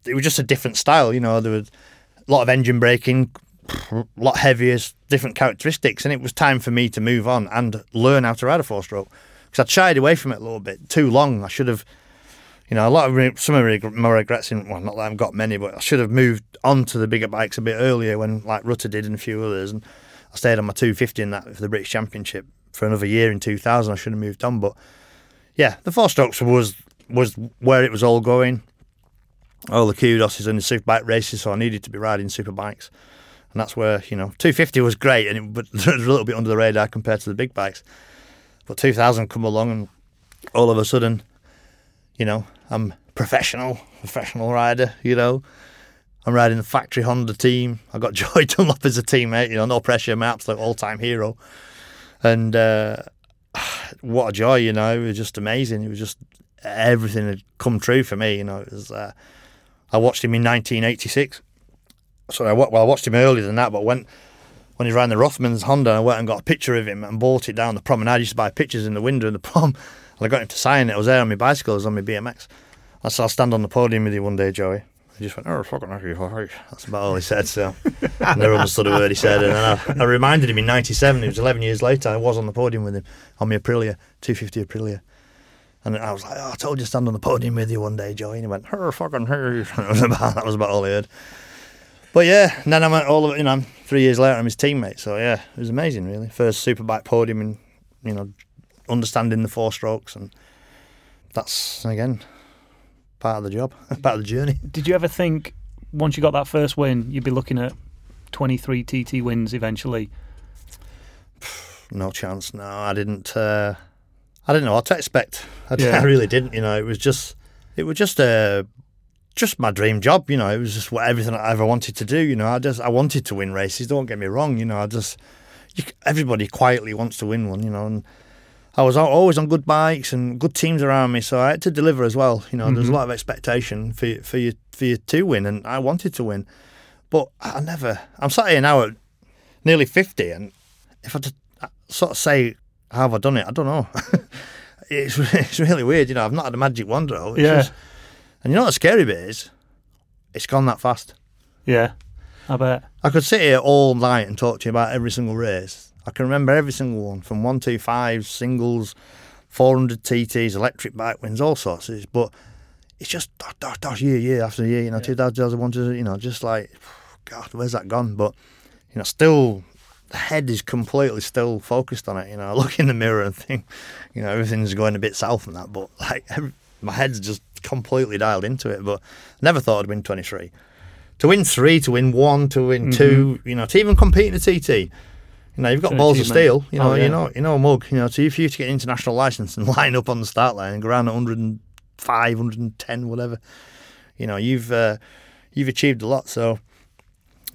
Speaker 3: It was just a different style. You know, there was a lot of engine braking, a lot heavier, different characteristics, and it was time for me to move on and learn how to ride a four stroke because I'd shied away from it a little bit too long. I should have you know, a lot of some of my regrets in well, not that I've got many, but I should have moved on to the bigger bikes a bit earlier when like Rutter did and a few others, and I stayed on my 250 in that for the British Championship for another year in 2000. I should have moved on, but yeah, the four strokes was was where it was all going. All the kudos is in the superbike races, so I needed to be riding superbikes, and that's where you know 250 was great, and it, but it was a little bit under the radar compared to the big bikes. But 2000 come along, and all of a sudden, you know, I'm professional, professional rider. You know, I'm riding the factory Honda team. I got Joey Dunlop as a teammate. You know, no pressure, my absolute all-time hero. And uh, what a joy! You know, it was just amazing. It was just everything had come true for me. You know, it was. Uh, I watched him in 1986. So I, well, I watched him earlier than that, but when when he ran the Rothmans Honda, I went and got a picture of him and bought it down the promenade. I used to buy pictures in the window in the prom. And I got him to sign it. I was there on my bicycle, I was on my BMX. I said, I'll stand on the podium with you one day, Joey. He just went, oh, fucking heck you. That's about all he said, so I never understood a word he said. And then I, I reminded him in 97, it was 11 years later, I was on the podium with him on my Aprilia, 250 Aprilia. And I was like, oh, I told you to stand on the podium with you one day, Joey. And he went, oh, her fucking her. That was about, that was about all he heard. But yeah, and then I went all of you know, three years later, I'm his teammate. So yeah, it was amazing, really. First superbike podium and, you know, understanding the four strokes, and that's again part of the job, part of the journey.
Speaker 1: Did you ever think once you got that first win, you'd be looking at 23 TT wins eventually?
Speaker 3: No chance. No, I didn't. Uh, I didn't know what to expect. I,
Speaker 1: Yeah.
Speaker 3: I really didn't. You know, it was just, it was just a, just my dream job. You know, it was just what everything I ever wanted to do. You know, I just, I wanted to win races. Don't get me wrong. You know, I just, you, everybody quietly wants to win one. You know, and I was always on good bikes and good teams around me, so I had to deliver as well. You know, there's a
Speaker 1: mm-hmm.
Speaker 3: lot of expectation for you, for you for you to win, and I wanted to win, but I never. I'm sat here now at nearly fifty, and if I just sort of say how have I done it, I don't know. it's it's really weird, you know. I've not had a magic wand though. It's
Speaker 1: Yeah.
Speaker 3: just- and you know what the scary bit is? It's gone that fast.
Speaker 1: Yeah, I bet.
Speaker 3: I could sit here all night and talk to you about every single race. I can remember every single one from 125, singles, 400 TTs, electric bike wins, all sorts. Of, but it's just dash, dash, dash, year, year after year, you know, 2001, to, you know, just like, God, where's that gone? But, you know, still, the head is completely still focused on it. You know, I look in the mirror and think, you know, everything's going a bit south and that, but like, every, my head's just completely dialed into it. But never thought I'd win 23 to win three, to win one, to win mm-hmm. two, you know, to even compete in a TT. You know, you've got balls of steel. You know,
Speaker 1: Oh, yeah.
Speaker 3: you know, you know, a mug. You know, so if you to get an international license and line up on the start line and go around at 100 105, 110, whatever. You know, you've uh, you've achieved a lot. So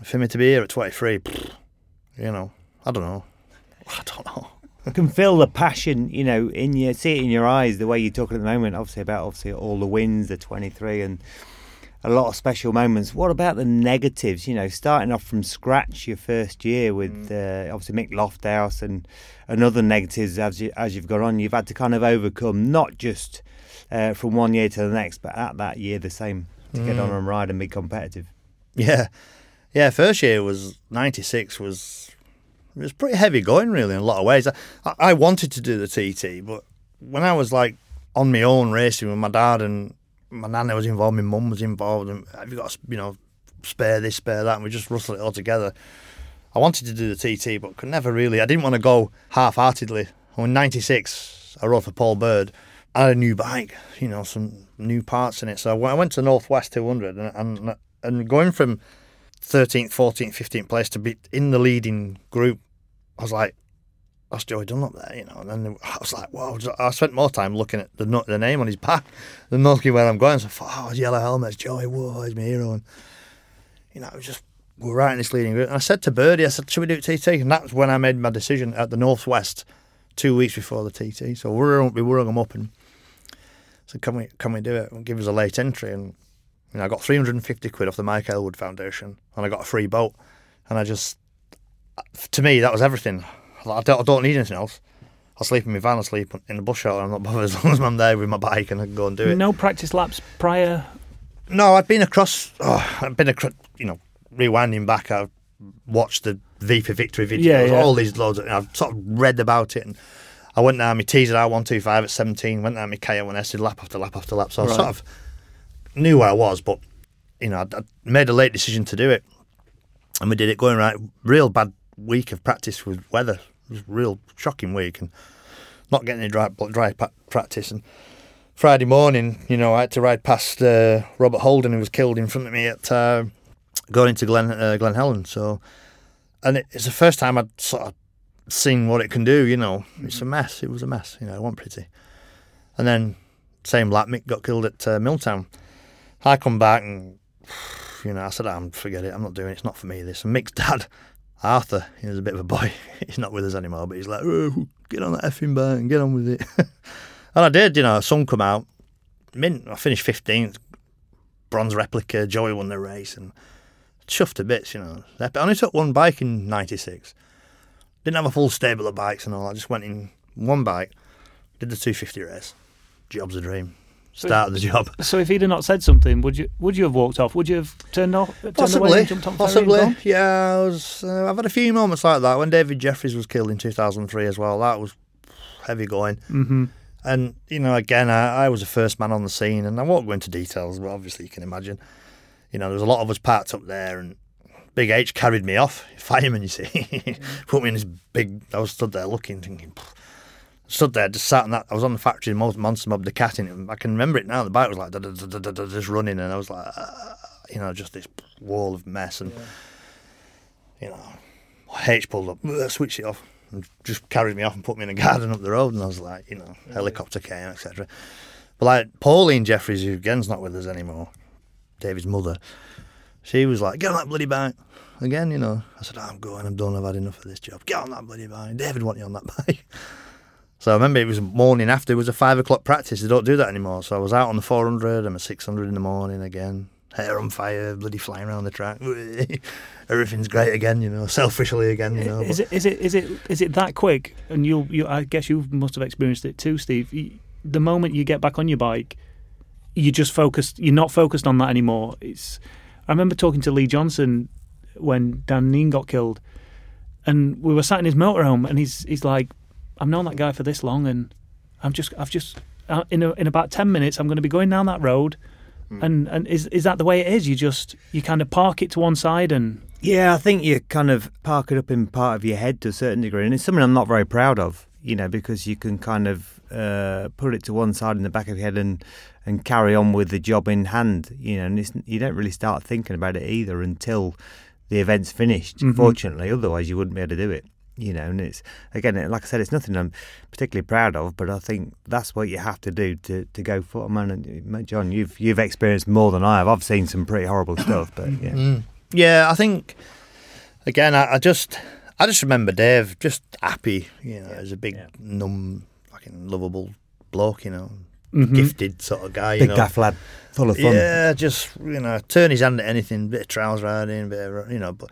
Speaker 3: for me to be here at 23, you know, I don't know. I don't know.
Speaker 2: I can feel the passion, you know, in your see it in your eyes, the way you're talking at the moment, obviously about obviously all the wins, the 23, and a lot of special moments. What about the negatives? You know, starting off from scratch your first year with mm. uh, obviously Mick Lofthouse and and other negatives as you as you've gone on, you've had to kind of overcome not just uh, from one year to the next, but at that year the same to mm. get on mm. and ride and be competitive.
Speaker 3: Yeah, yeah. First year was '96 was it was pretty heavy going really in a lot of ways. I, I wanted to do the TT, but when I was like on my own racing with my dad and my nana was involved, my mum was involved, and have you got you know spare this, spare that, and we just rustled it all together. I wanted to do the TT, but could never really. I didn't want to go half-heartedly. In '96, I rode for Paul Bird. I had a new bike, you know, some new parts in it. So I went to Northwest 200, and and, and going from 13th, 14th, 15th place to be in the leading group, I was like, that's Joey Dunlop there, you know. And then I was like, wow. I spent more time looking at the the name on his back than looking where I'm going. So I thought, oh, yellow helmets, Joey, whoa, he's my hero. And, you know, it was just, we are right in this leading group. And I said to Birdie, I said, should we do TT? And that's when I made my decision at the Northwest two weeks before the TT. So we were, we were them up and said, can we, can we do it? And give us a late entry. And, you know, I got 350 quid off the Mike Hailwood Foundation and I got a free boat. And I just, to me, that was everything. I don't, I don't need anything else. I'll sleep in my van, I'll sleep in the bus shelter. I'm not bothered as long as I'm there with my bike and I can go and do it.
Speaker 1: No practice laps prior?
Speaker 3: No, I've been across, oh, I've been, across, you know, rewinding back. I've watched the V for Victory videos, yeah, yeah. all these loads. Of, I've sort of read about it and I went down my teaser out 125 at 17, went down my KO1S, did lap after lap after lap. So right. I sort of knew where I was, but, you know, I made a late decision to do it. And we did it going right, real bad week of practice with weather was a real shocking week and not getting any dry, dry practice. And Friday morning, you know, I had to ride past uh, Robert Holden, who was killed in front of me at uh, going into Glen uh, Glen Helen. So, and it, it's the first time I'd sort of seen what it can do. You know, it's a mess. It was a mess. You know, it wasn't pretty. And then same lap, Mick got killed at uh, Milntown. I come back and you know, I said, I'm forget it. I'm not doing it. It's not for me. This and Mick's dad Arthur, he was a bit of a boy. he's not with us anymore, but he's like, oh, get on that effing bike and get on with it. and I did, you know, sun come out. Mint, I finished 15th, bronze replica. Joey won the race and chuffed to bits, you know. I only took one bike in 96. Didn't have a full stable of bikes and all. I just went in one bike, did the 250 race. Job's a dream start of the job.
Speaker 1: So if he'd have not said something, would you would you have walked off? Would you have turned off? Turned
Speaker 3: possibly, possibly. Yeah, I was. Uh, I've had a few moments like that when David Jeffries was killed in 2003 as well. That was heavy going.
Speaker 1: Mm-hmm.
Speaker 3: And you know, again, I, I, was the first man on the scene, and I won't go into details, but obviously you can imagine. You know, there was a lot of us parked up there, and Big H carried me off, fireman, you see, put me in this big. I was stood there looking, thinking stood there, just sat on that. I was on the factory Monstermob, the cat in it. I can remember it now. The bike was like just running, and I was like, uh, you know, just this wall of mess. And you know, H pulled up, switched it off, and just carried me off and put me in a garden up the road. And I was like, you know, helicopter came, etc. But like Pauline Jeffries, who again's not with us anymore, David's mother, she was like, get on that bloody bike. Again, you know, I said, oh, I'm going, I'm done, I've had enough of this job. Get on that bloody bike. David want you on that bike. So I remember it was morning after, it was a five o'clock practice. They don't do that anymore. So I was out on the 400 and a 600 in the morning again. Hair on fire, bloody flying around the track. Everything's great again, you know, selfishly again, you know.
Speaker 1: Is it, is it, is it, is it that quick? And you, you, I guess you must have experienced it too, Steve. The moment you get back on your bike, you just focused. You're not focused on that anymore. It's. I remember talking to Lee Johnson when Dan Kneen got killed, and we were sat in his motorhome, and he's he's like, I've known that guy for this long, and I'm just, I've just, uh, in a, in about ten minutes, I'm going to be going down that road, mm. and and is is that the way it is? You just you kind of park it to one side and.
Speaker 2: Yeah, I think you kind of park it up in part of your head to a certain degree, and it's something I'm not very proud of, you know, because you can kind of uh, put it to one side in the back of your head and and carry on with the job in hand, you know, and you don't really start thinking about it either until the event's finished. Mm-hmm. Fortunately, otherwise you wouldn't be able to do it. You know, and it's again, like I said, it's nothing I'm particularly proud of, but I think that's what you have to do to, to go for. Man, and John, you've you've experienced more than I have. I've seen some pretty horrible stuff, but yeah,
Speaker 3: Mm. Yeah, I think again, I, I just I just remember Dave just happy, you know, as a big
Speaker 2: Yeah.
Speaker 3: numb, fucking lovable bloke, you know,
Speaker 1: Mhm.
Speaker 3: gifted sort of guy, you
Speaker 2: big
Speaker 3: know.
Speaker 2: gaff lad, full of fun.
Speaker 3: Yeah, just you know, turn his hand at anything, bit of trouser riding, bit of you know, but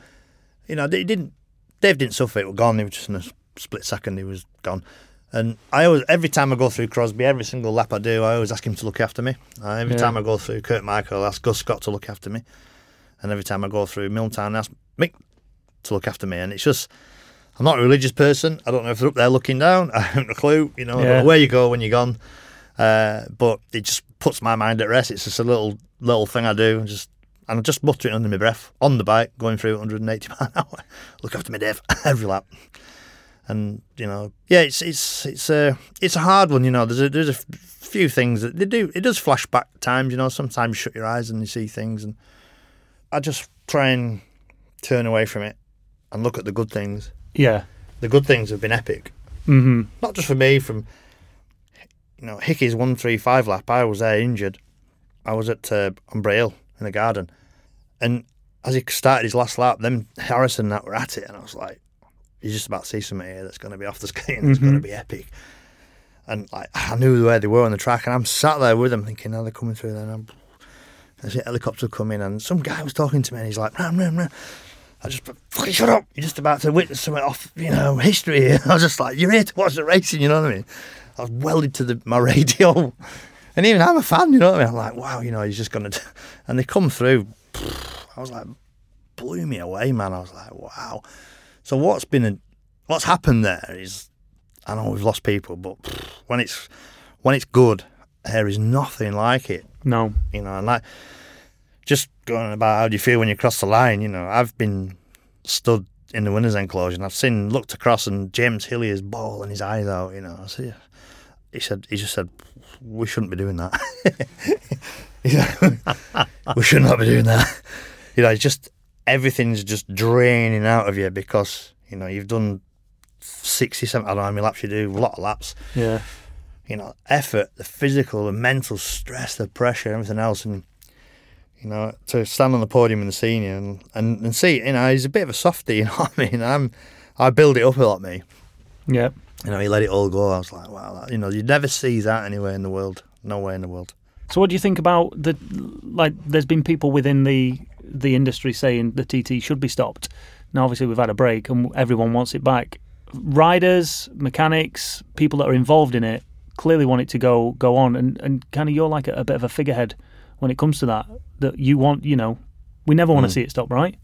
Speaker 3: you know, he didn't. Dave didn't suffer; it was gone. He was just in a split second. He was gone. And I always, every time I go through Crosby, every single lap I do, I always ask him to look after me. Uh, every
Speaker 1: Yeah.
Speaker 3: time I go through Kirk Michael, I ask Gus Scott to look after me. And every time I go through Milntown, I ask Mick to look after me. And it's just, I'm not a religious person. I don't know if they're up there looking down. I haven't a clue. You know, I don't
Speaker 1: Yeah.
Speaker 3: know where you go when you're gone. Uh, but it just puts my mind at rest. It's just a little little thing I do. Just and I just mutter it under my breath on the bike, going through 180 mile an hour. Look after me, Dave, every lap. And you know, yeah, it's it's it's a it's a hard one. You know, there's a there's a few things that they do. It does flash back times. You know, sometimes you shut your eyes and you see things, and I just try and turn away from it and look at the good things.
Speaker 1: Yeah.
Speaker 3: The good things have been epic
Speaker 1: hmm
Speaker 3: not just for me, from you know Hickey's one three five lap. I was there injured. I was at uh, Umbrail in the garden, and as he started his last lap, then Harrison and that were at it, and I was like, "You just about to see something here that's going to be off the screen. That's going to be epic." And like I knew where they were on the track, and I'm sat there with them, thinking, "Now they're coming through." Then I'm, there's a helicopter coming, and some guy was talking to me, and he's like, "Ram, ram, ram." I just fucking shut up. You're just about to witness something off, you know, history here. I was just like, you're here to watch the racing, you know what I mean? I was welded to the, my radio. And even I'm a fan, you know what I mean? I'm like, wow, you know, he's just going to. And they come through. I was like, blew me away, man. I was like, wow. So what's been, a, what's happened there is, I know we've lost people, but when it's, when it's good, there is nothing like it
Speaker 1: No.
Speaker 3: you know, and like just going about how do you feel when you cross the line, you know, I've been stood in the winners' enclosure and I've seen looked across and James Hillier's ball and his eyes out, you know. I see he said he just said we shouldn't be doing that. We should not be doing that. You know, it's just everything's just draining out of you because, you know, you've done 67, I don't know how many laps you do, a lot of laps
Speaker 1: Yeah.
Speaker 3: you know, effort, the physical, the mental stress, the pressure, everything else, and you know, to stand on the podium in the senior and, and, and see, you know, he's a bit of a softie, you know what I mean? I'm, I build it up a lot, me.
Speaker 1: Yeah.
Speaker 3: You know, he let it all go. I was like, wow, that, you know, you'd never see that anywhere in the world, nowhere in the world.
Speaker 1: So, what do you think about the like? There's been people within the the industry saying the TT should be stopped. Now, obviously, we've had a break and everyone wants it back. Riders, mechanics, people that are involved in it clearly want it to go go on. And and kind of you're like a, a bit of a figurehead when it comes to that. That you want, you know, we never want to
Speaker 3: Mm.
Speaker 1: see it stop, right?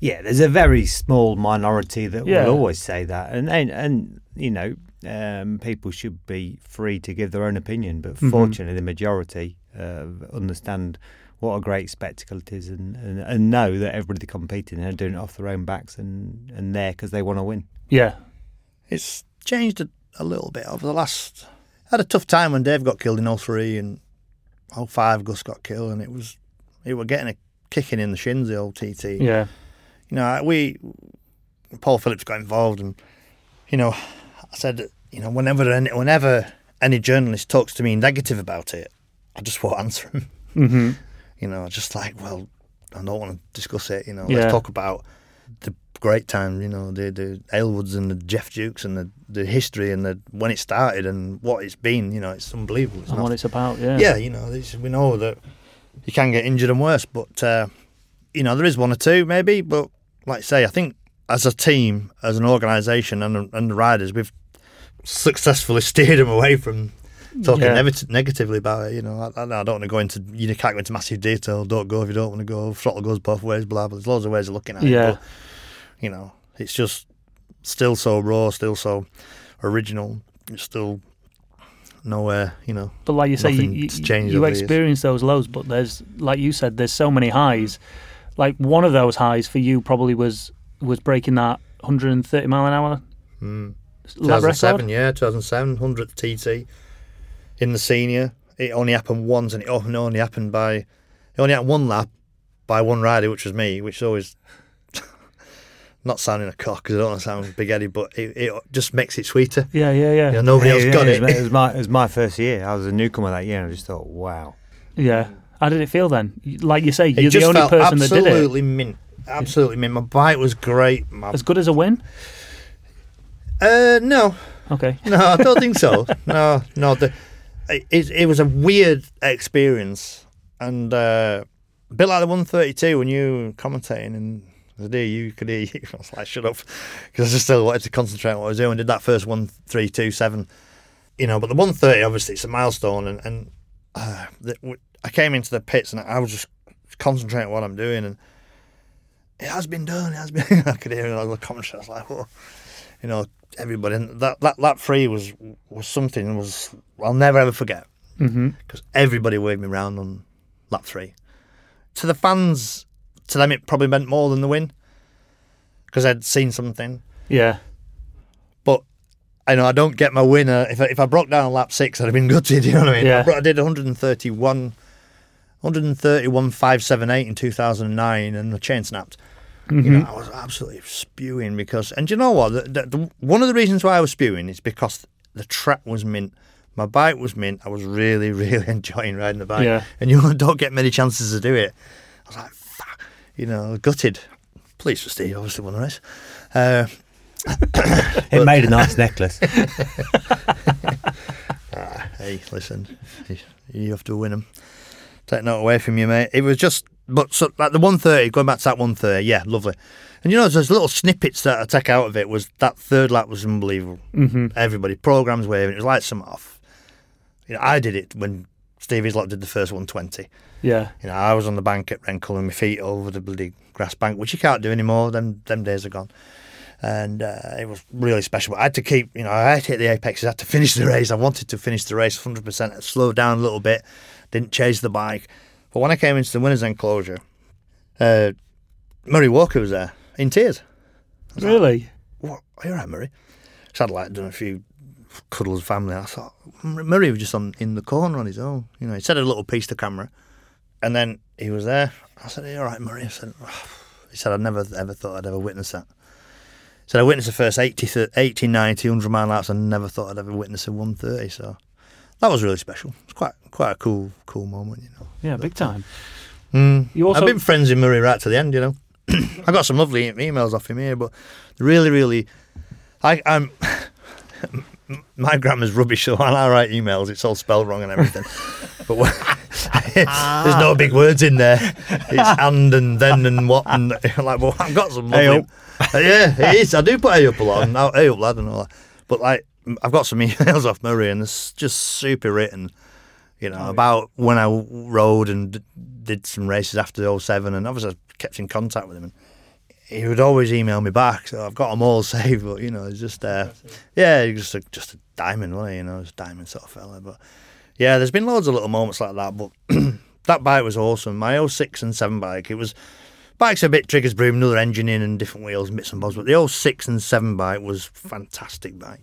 Speaker 2: Yeah, there's a very small minority that
Speaker 1: Yeah.
Speaker 2: will always say that, and and, and you know, um, people should be free to give their own opinion. But
Speaker 1: Mhm.
Speaker 2: fortunately, the majority uh, understand what a great spectacle it is, and, and, and know that everybody competing and doing it off their own backs and and there because they want to win.
Speaker 1: Yeah.
Speaker 3: It's changed a, a little bit over the last. I had a tough time when Dave got killed in 03 and 05 Gus got killed, and it was, it were getting a kicking in the shins, the old TT.
Speaker 1: Yeah.
Speaker 3: you know, we Paul Phillips got involved, and you know, I said, you know, whenever any, whenever any journalist talks to me negative about it, I just won't answer him.
Speaker 1: hmm
Speaker 3: You know, I just like, well, I don't want to discuss it. You know,
Speaker 1: Yeah.
Speaker 3: let's talk about the great time. You know, the the Hailwoods and the Geoff Dukes and the the history and the when it started and what it's been. You know, it's unbelievable. It's
Speaker 1: And
Speaker 3: not-
Speaker 1: what it's about. Yeah.
Speaker 3: yeah, you know, we know that you can get injured and worse, but uh, you know there is one or two maybe. But like I say, I think as a team, as an organisation, and and the riders, we've successfully steered them away from talking
Speaker 1: Yeah.
Speaker 3: negat- negatively about it. You know, I, I don't want to go into you can't go into massive detail. Don't go if you don't want to go. Throttle goes both ways. Blah blah. There's loads of ways of looking at it.
Speaker 1: Yeah.
Speaker 3: But, you know, it's just still so raw, still so original. It's still nowhere. You know.
Speaker 1: But like you say, you, you, you
Speaker 3: over the years.
Speaker 1: experience those lows, but there's like you said, there's so many highs. Like one of those highs for you probably was was breaking that 130 mile an hour
Speaker 3: Mm.
Speaker 1: lap
Speaker 3: 2007,
Speaker 1: record.
Speaker 3: yeah, 2007, 100th TT in the senior. It only happened once, and it only only happened by it only happened one lap by one rider, which was me, which is always not sounding a cock because I don't want to sound big headed, but it, it just makes it sweeter.
Speaker 1: Yeah, yeah, yeah.
Speaker 3: You know, nobody
Speaker 2: Yeah,
Speaker 3: else
Speaker 2: yeah,
Speaker 3: got
Speaker 2: it.
Speaker 3: it.
Speaker 2: Was, it was my it was my first year. I was a newcomer that year, and I just thought, wow.
Speaker 1: Yeah. How did it feel then? Like you say, you're the only person that did it.
Speaker 3: absolutely mint. Absolutely mint. My bike was great. My,
Speaker 1: As good as a win?
Speaker 3: uh, no,
Speaker 1: Okay.
Speaker 3: no, I don't think so. No, no. The, it, it was a weird experience, and uh, a bit like the 132 when you were commentating and the day you could hear you. I was like, shut up, because I just still wanted to concentrate on what I was doing. Did that first 1327, you know. But the 130, obviously, it's a milestone, and and uh, the, w- I came into the pits and I was just concentrating on what I'm doing, and it has been done. It has been. I could hear all the commentary. I was like, oh, you know, everybody. And that that that free was was something was I'll never ever forget
Speaker 1: mm-hmm.
Speaker 3: because everybody waved me round on lap three. To the fans, to them it probably meant more than the win because I'd seen something.
Speaker 1: Yeah.
Speaker 3: But I know I don't get my winner if I, if I broke down on lap six, I'd have been gutted. You know what I mean?
Speaker 1: Yeah.
Speaker 3: I, I did 131, 131 578 in 2009, and the chain snapped.
Speaker 1: Hmm
Speaker 3: You know, I was absolutely spewing because, and you know what? The, the, the, one of the reasons why I was spewing is because the track was mint. My bike was mint. I was really, really enjoying riding the bike.
Speaker 1: Yeah.
Speaker 3: And you don't get many chances to do it. I was like, fuck, you know, gutted. Please for Steve, obviously won the race. Uh,
Speaker 2: It made a nice necklace.
Speaker 3: ah, hey, listen, you- you have to win them. Take that away from you, mate. It was just, but so, like the 130, going back to that 130, yeah, lovely. And you know, there's little snippets that I take out of it. Was that third lap was unbelievable.
Speaker 1: hmm
Speaker 3: Everybody, programs waving. It was like some off. You know, I did it when Steve Hislop did the first 120.
Speaker 1: Yeah.
Speaker 3: You know, I was on the bank at Rhencullen and my feet over the bloody grass bank, which you can't do anymore. Them them days are gone. And uh, it was really special. But I had to keep, you know, I had to hit the apexes, I had to finish the race. I wanted to finish the race 100%. I slowed down a little bit, didn't chase the bike. But when I came into the winner's enclosure, uh, Murray Walker was there in tears.
Speaker 1: Really?
Speaker 3: What? Are you all right, Murray? So I'd like done a few cuddles with family. I thought Murray was just on in the corner on his own. You know, he said a little piece to camera, and then he was there. I said, "Are you all right, Murray?" I said, "Oh." "He said I'd never ever thought I'd ever witness that." He said I witnessed the first 80, 80 90, 100 mile laps. I never thought I'd ever witness a 130. So that was really special. It's quite quite a cool cool moment, you know.
Speaker 1: Yeah, big time.
Speaker 3: Mm.
Speaker 1: You also-
Speaker 3: I've been friends with Murray right to the end, you know. I got some lovely emails off him here, but really, really, I, I'm. My grammar's rubbish, so when I write emails, it's all spelled wrong and everything. but when, there's no big words in there. It's and and then and what and like. Well, I've got some.
Speaker 2: Hey
Speaker 3: Lovely, Uh, yeah, it is. I do put hey up a lot. And, now, hey up, lad, and all that. But like, I've got some emails off Murray, and it's just super written you know, about when I rode and d- did some races after 07 and obviously I kept in contact with him and he would always email me back so I've got them all saved but you know it's just uh, yeah he's just a, just a diamond wasn't he? you know just a diamond sort of fella but yeah there's been loads of little moments like that but that bike was awesome. My 06 and 7 bike it was bike's a bit triggers broom another engine in and different wheels and bits and bobs but the 06 and 7 bike was fantastic bike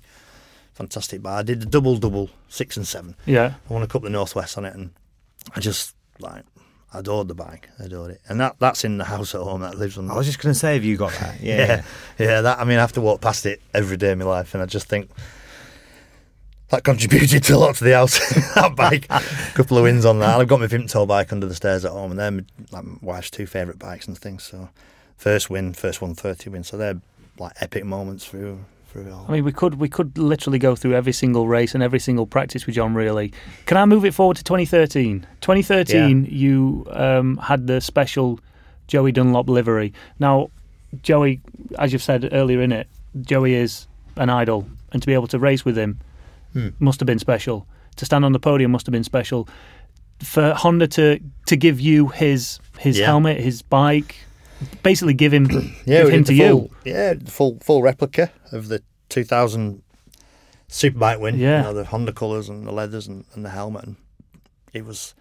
Speaker 3: fantastic bike I did the double double six and 7
Speaker 1: Yeah.
Speaker 3: I won a couple of Northwest on it, and I just like adored the bike, I adored it, and that that's in the house at home that lives on.
Speaker 2: I was just going to say, have you got that? Yeah.
Speaker 3: yeah, yeah. That I mean, I have to walk past it every day of my life, and I just think that contributed to a lot to the house. that bike, a couple of wins on that. I've got my Vimto bike under the stairs at home, and they're my, like my wife's two favourite bikes and things. So, first win, first one thirty win. So they're like epic moments through through it all.
Speaker 1: I mean, we could we could literally go through every single race and every single practice with John. Really, can I move it forward to 2013? 2013, you um, had the special Joey Dunlop livery. Now, Joey, as you've said earlier in it, Joey is an idol, and to be able to race with him
Speaker 3: Hmm.
Speaker 1: must have been special. To stand on the podium must have been special. For Honda to to give you his his
Speaker 3: Yeah.
Speaker 1: helmet, his bike, basically give him
Speaker 3: Yeah,
Speaker 1: give him to
Speaker 3: the
Speaker 1: you.
Speaker 3: full, Yeah, full full replica of the 2000 Superbike win.
Speaker 1: Yeah.
Speaker 3: you know, the Honda colours and the leathers and, and the helmet. And it was.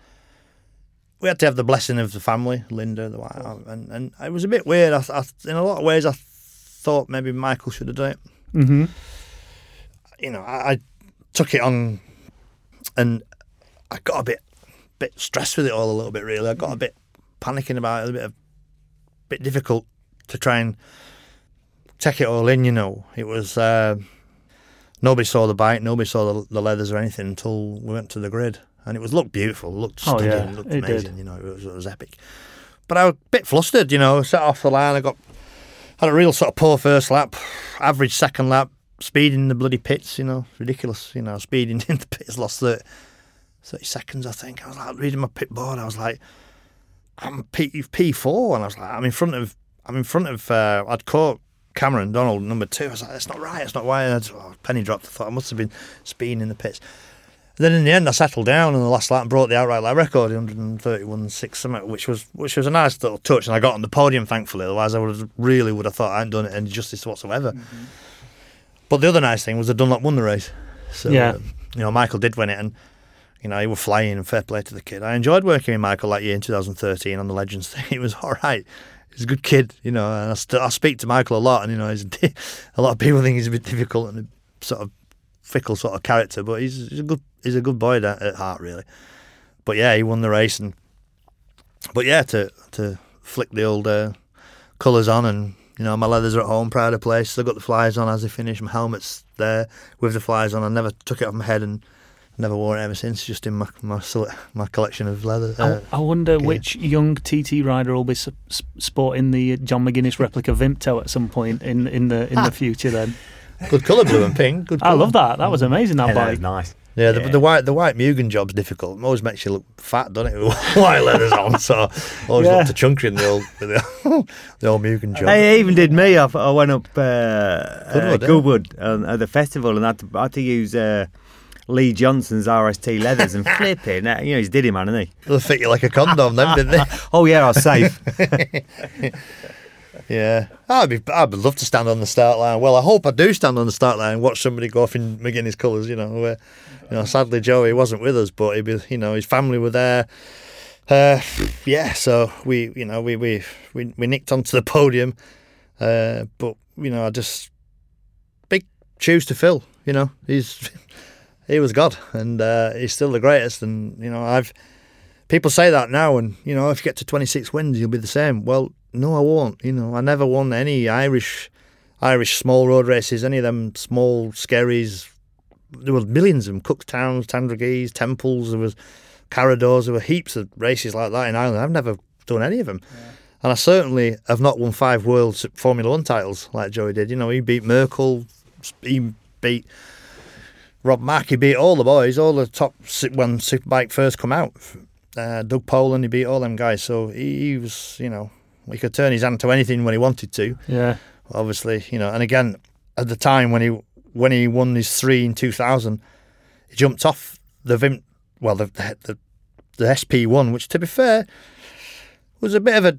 Speaker 3: We had to have the blessing of the family, Linda, the wife, and and it was a bit weird. I, I, in a lot of ways, I thought maybe Michael should have done it.
Speaker 1: hmm
Speaker 3: You know, I, I took it on, and I got a bit bit stressed with it all a little bit. Really, I got a bit panicking about it, a bit of, bit difficult to try and take it all in. You know, it was uh, nobody saw the bike, nobody saw the, the leathers or anything until we went to the grid, and it was looked beautiful, looked
Speaker 1: Oh,
Speaker 3: stunning,
Speaker 1: yeah,
Speaker 3: looked
Speaker 1: it did.
Speaker 3: amazing. You know, it was, it was epic. But I was a bit flustered. You know, set off the line. I got had a real sort of poor first lap, average second lap, speeding in the bloody pits. You know, ridiculous. You know, speeding in the pits, lost 30, 30 seconds. I think I was like reading my pit board. I was like. I'm P P four, and I was like, I'm in front of, I'm in front of. Uh, I'd caught Cameron Donald number two. I was like, that's not right. That's not right. And I just, oh, penny dropped. I thought I must have been speeding in the pits. And then in the end, I settled down in the last lap and brought the outright lap record, 131.6 something, which was which was a nice little touch. And I got on the podium, thankfully. Otherwise, I would have really would have thought I hadn't done it any justice whatsoever. But the other nice thing was that Dunlop won the race. So
Speaker 1: Yeah.
Speaker 3: um, you know, Michael did win it, and you know, he was flying and fair play to the kid. I enjoyed working with Michael that year in 2013 on the Legends thing. He was all right. He's a good kid, you know, and I, st- I speak to Michael a lot, and you know, he's a lot of people think he's a bit difficult and a sort of fickle sort of character, but he's, he's a good he's a good boy at, at heart, really. But yeah, he won the race, and but yeah, to to flick the old uh, colours on, and you know, my leathers are at home, proud of place. Still got the flies on as I finish. My helmet's there with the flies on. I never took it off my head and never worn it ever since. Just in my my, my collection of leather. Uh,
Speaker 1: I, I wonder
Speaker 3: okay.
Speaker 1: which young TT rider will be s- s- sporting the John McGuinness replica Vimto at some point in, in the in the future. Then
Speaker 3: good colour, blue and pink. Good.
Speaker 1: I love that. That was amazing. That
Speaker 2: Yeah,
Speaker 1: bike.
Speaker 2: was nice.
Speaker 3: Yeah, the,
Speaker 2: Yeah.
Speaker 3: the white the white Mugen job's difficult. It always makes you look fat, doesn't it? With white leathers on, so always
Speaker 1: Yeah.
Speaker 3: look to chunky in the old the, the old Mugen job.
Speaker 2: They even did me. I, I went up uh, uh,
Speaker 3: Goodwood, yeah.
Speaker 2: Goodwood um, at the festival and had to, had to use uh, Lee Johnson's RST leathers and flipping. You know, he's diddy man, isn't he?
Speaker 3: They'll fit you like a condom, then, didn't they?
Speaker 2: Oh yeah, I was safe.
Speaker 3: Yeah, I'd be. I'd love to stand on the start line. Well, I hope I do stand on the start line and watch somebody go off in McGuinness colours. You know, where, you know, sadly Joey wasn't with us, but he, be, you know, his family were there. Uh, yeah, so we, you know, we we we, we nicked onto the podium, uh, but you know, I just big shoes to fill. You know, he's he was God, and uh, he's still the greatest. And you know, I've people say that now, and you know, if you get to 26 wins, you'll be the same. Well, no, I won't. You know, I never won any Irish Irish small road races, any of them small skerries. There was millions of them: Cookstowns, Tandragees, Temples. There was Carrowdores. There were heaps of races like that in Ireland. I've never done any of them. And I certainly have not won five World Formula One titles like Joey did. You know, he beat Merkel, he beat Rob Mack, he beat all the boys, all the top when Superbike first come out. Uh, Doug Polen, he beat all them guys. So he, he was, you know, he could turn his hand to anything when he wanted to.
Speaker 1: Yeah.
Speaker 3: Obviously, you know, and again at the time when he when he won his three in two thousand, he jumped off the Vim, well the the, the SP one, which to be fair was a bit of a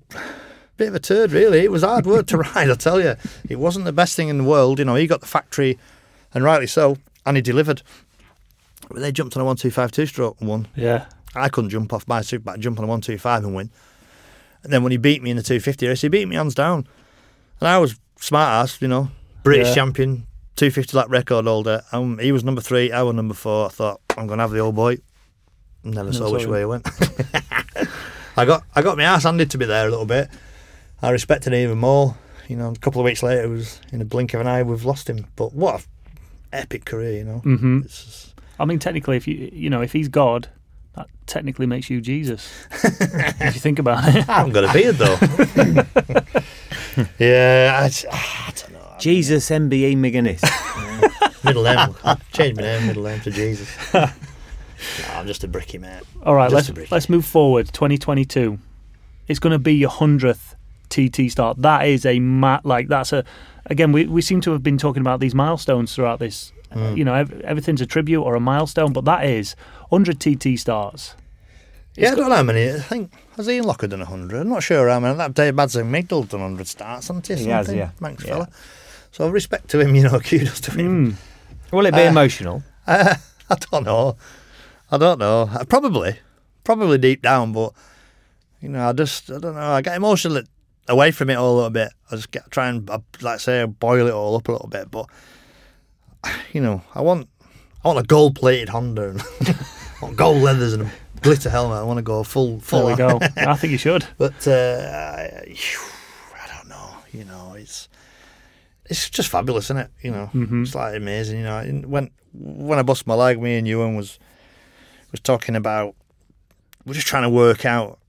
Speaker 3: bit of a turd really. It was hard work to ride, I tell you. It wasn't the best thing in the world. You know, he got the factory, and rightly so, and he delivered. But they jumped on a one two five two stroke and won.
Speaker 1: Yeah.
Speaker 3: I couldn't jump off my superbike, jump on a one two five and win. And then when he beat me in the two fifty race, he beat me hands down. And I was smart ass, you know, British
Speaker 1: Yeah.
Speaker 3: champion, two fifty lap record holder. Um, he was number three, I was number four. I thought I'm gonna have the old boy. Never saw
Speaker 1: saw
Speaker 3: which
Speaker 1: him.
Speaker 3: way he went. I got I got my ass handed to me there a little bit. I respected him even more. You know, a couple of weeks later, it was in a blink of an eye, we've lost him. But what a epic career, you know.
Speaker 1: Mm-hmm.
Speaker 3: It's just-
Speaker 1: I mean, technically, if you you know if he's God, that technically makes you Jesus. if you think about it.
Speaker 3: I haven't got a beard though. yeah, I, I don't know.
Speaker 2: Jesus MBE McGuinness.
Speaker 3: Middle name. Change my name, middle name to Jesus. No, I'm just a bricky mate.
Speaker 1: All right,
Speaker 3: Just
Speaker 1: let's let's move forward. 2022. It's going to be your hundredth TT start. That is a mat. like that's a again. We we seem to have been talking about these milestones throughout this. Uh, you know, ev- everything's a tribute or a milestone, but that is 100 TT starts.
Speaker 3: Yeah, I don't know how many. I think has Ian Lougher done hundred? I'm not sure how many. That Dave Madsen Mygdal done hundred starts, hasn't he?
Speaker 2: He has, yeah.
Speaker 3: Manx
Speaker 2: Yeah.
Speaker 3: fella. So respect to him, you know, kudos to him.
Speaker 1: Mm.
Speaker 2: Will it be
Speaker 3: Uh,
Speaker 2: emotional?
Speaker 3: Uh, I don't know. I don't know. Uh, Probably, probably deep down, but you know, I just I don't know. I get emotional away from it all a little bit. I just get try and uh, like I say boil it all up a little bit, but you know, I want I want a gold plated Honda and I want gold leathers and a glitter helmet. I want to go full full.
Speaker 1: There we go. I think you should.
Speaker 3: But uh, I, I don't know. You know, it's it's just fabulous, isn't it? You know,
Speaker 1: Mhm.
Speaker 3: it's like amazing. You know, when when I bust my leg, me and Ewan was was talking about we're just trying to work out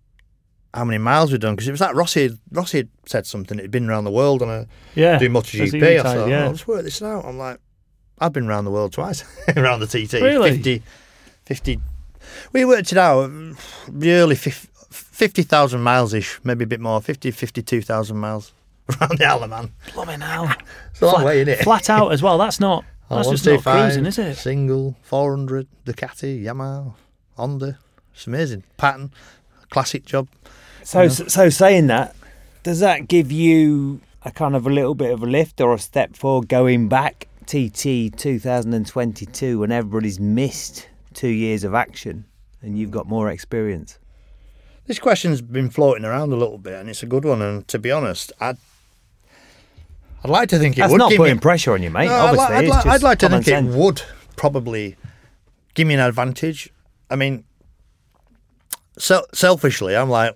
Speaker 3: how many miles we've done because it was like Rossi. had- Rossi had said something. He'd been around the world on a
Speaker 1: Yeah.
Speaker 3: doing MotoGP. I thought,
Speaker 1: yeah.
Speaker 3: oh, let's work this out. I'm like, I've been around the world twice, around the TT.
Speaker 1: Really?
Speaker 3: 50, 50 we worked it out, mm, really 50,000 miles ish, maybe a bit more, 50, 52,000 miles around the Isle of Man.
Speaker 1: Blooming hell.
Speaker 3: It's a long
Speaker 1: Flat-
Speaker 3: way, isn't it?
Speaker 1: Flat out as well. That's not.
Speaker 3: Oh,
Speaker 1: That's just not cruising, is it?
Speaker 3: Single, 400, Ducati, Yamaha, Honda. It's amazing. Pattern, classic job.
Speaker 2: So, so saying that, does that give you a kind of a little bit of a lift or a step forward going back TT 2022 when everybody's missed two years of action and you've got more experience?
Speaker 3: This question's been floating around a little bit, and it's a good one. And to be honest, I'd, I'd like to think it
Speaker 2: That's
Speaker 3: would
Speaker 2: not
Speaker 3: give
Speaker 2: putting
Speaker 3: me,
Speaker 2: pressure on you, mate.
Speaker 3: No, I'd
Speaker 2: obviously,
Speaker 3: li- I'd, li- I'd like to think
Speaker 2: sense.
Speaker 3: it would probably give me an advantage. I mean, so, selfishly, I'm like,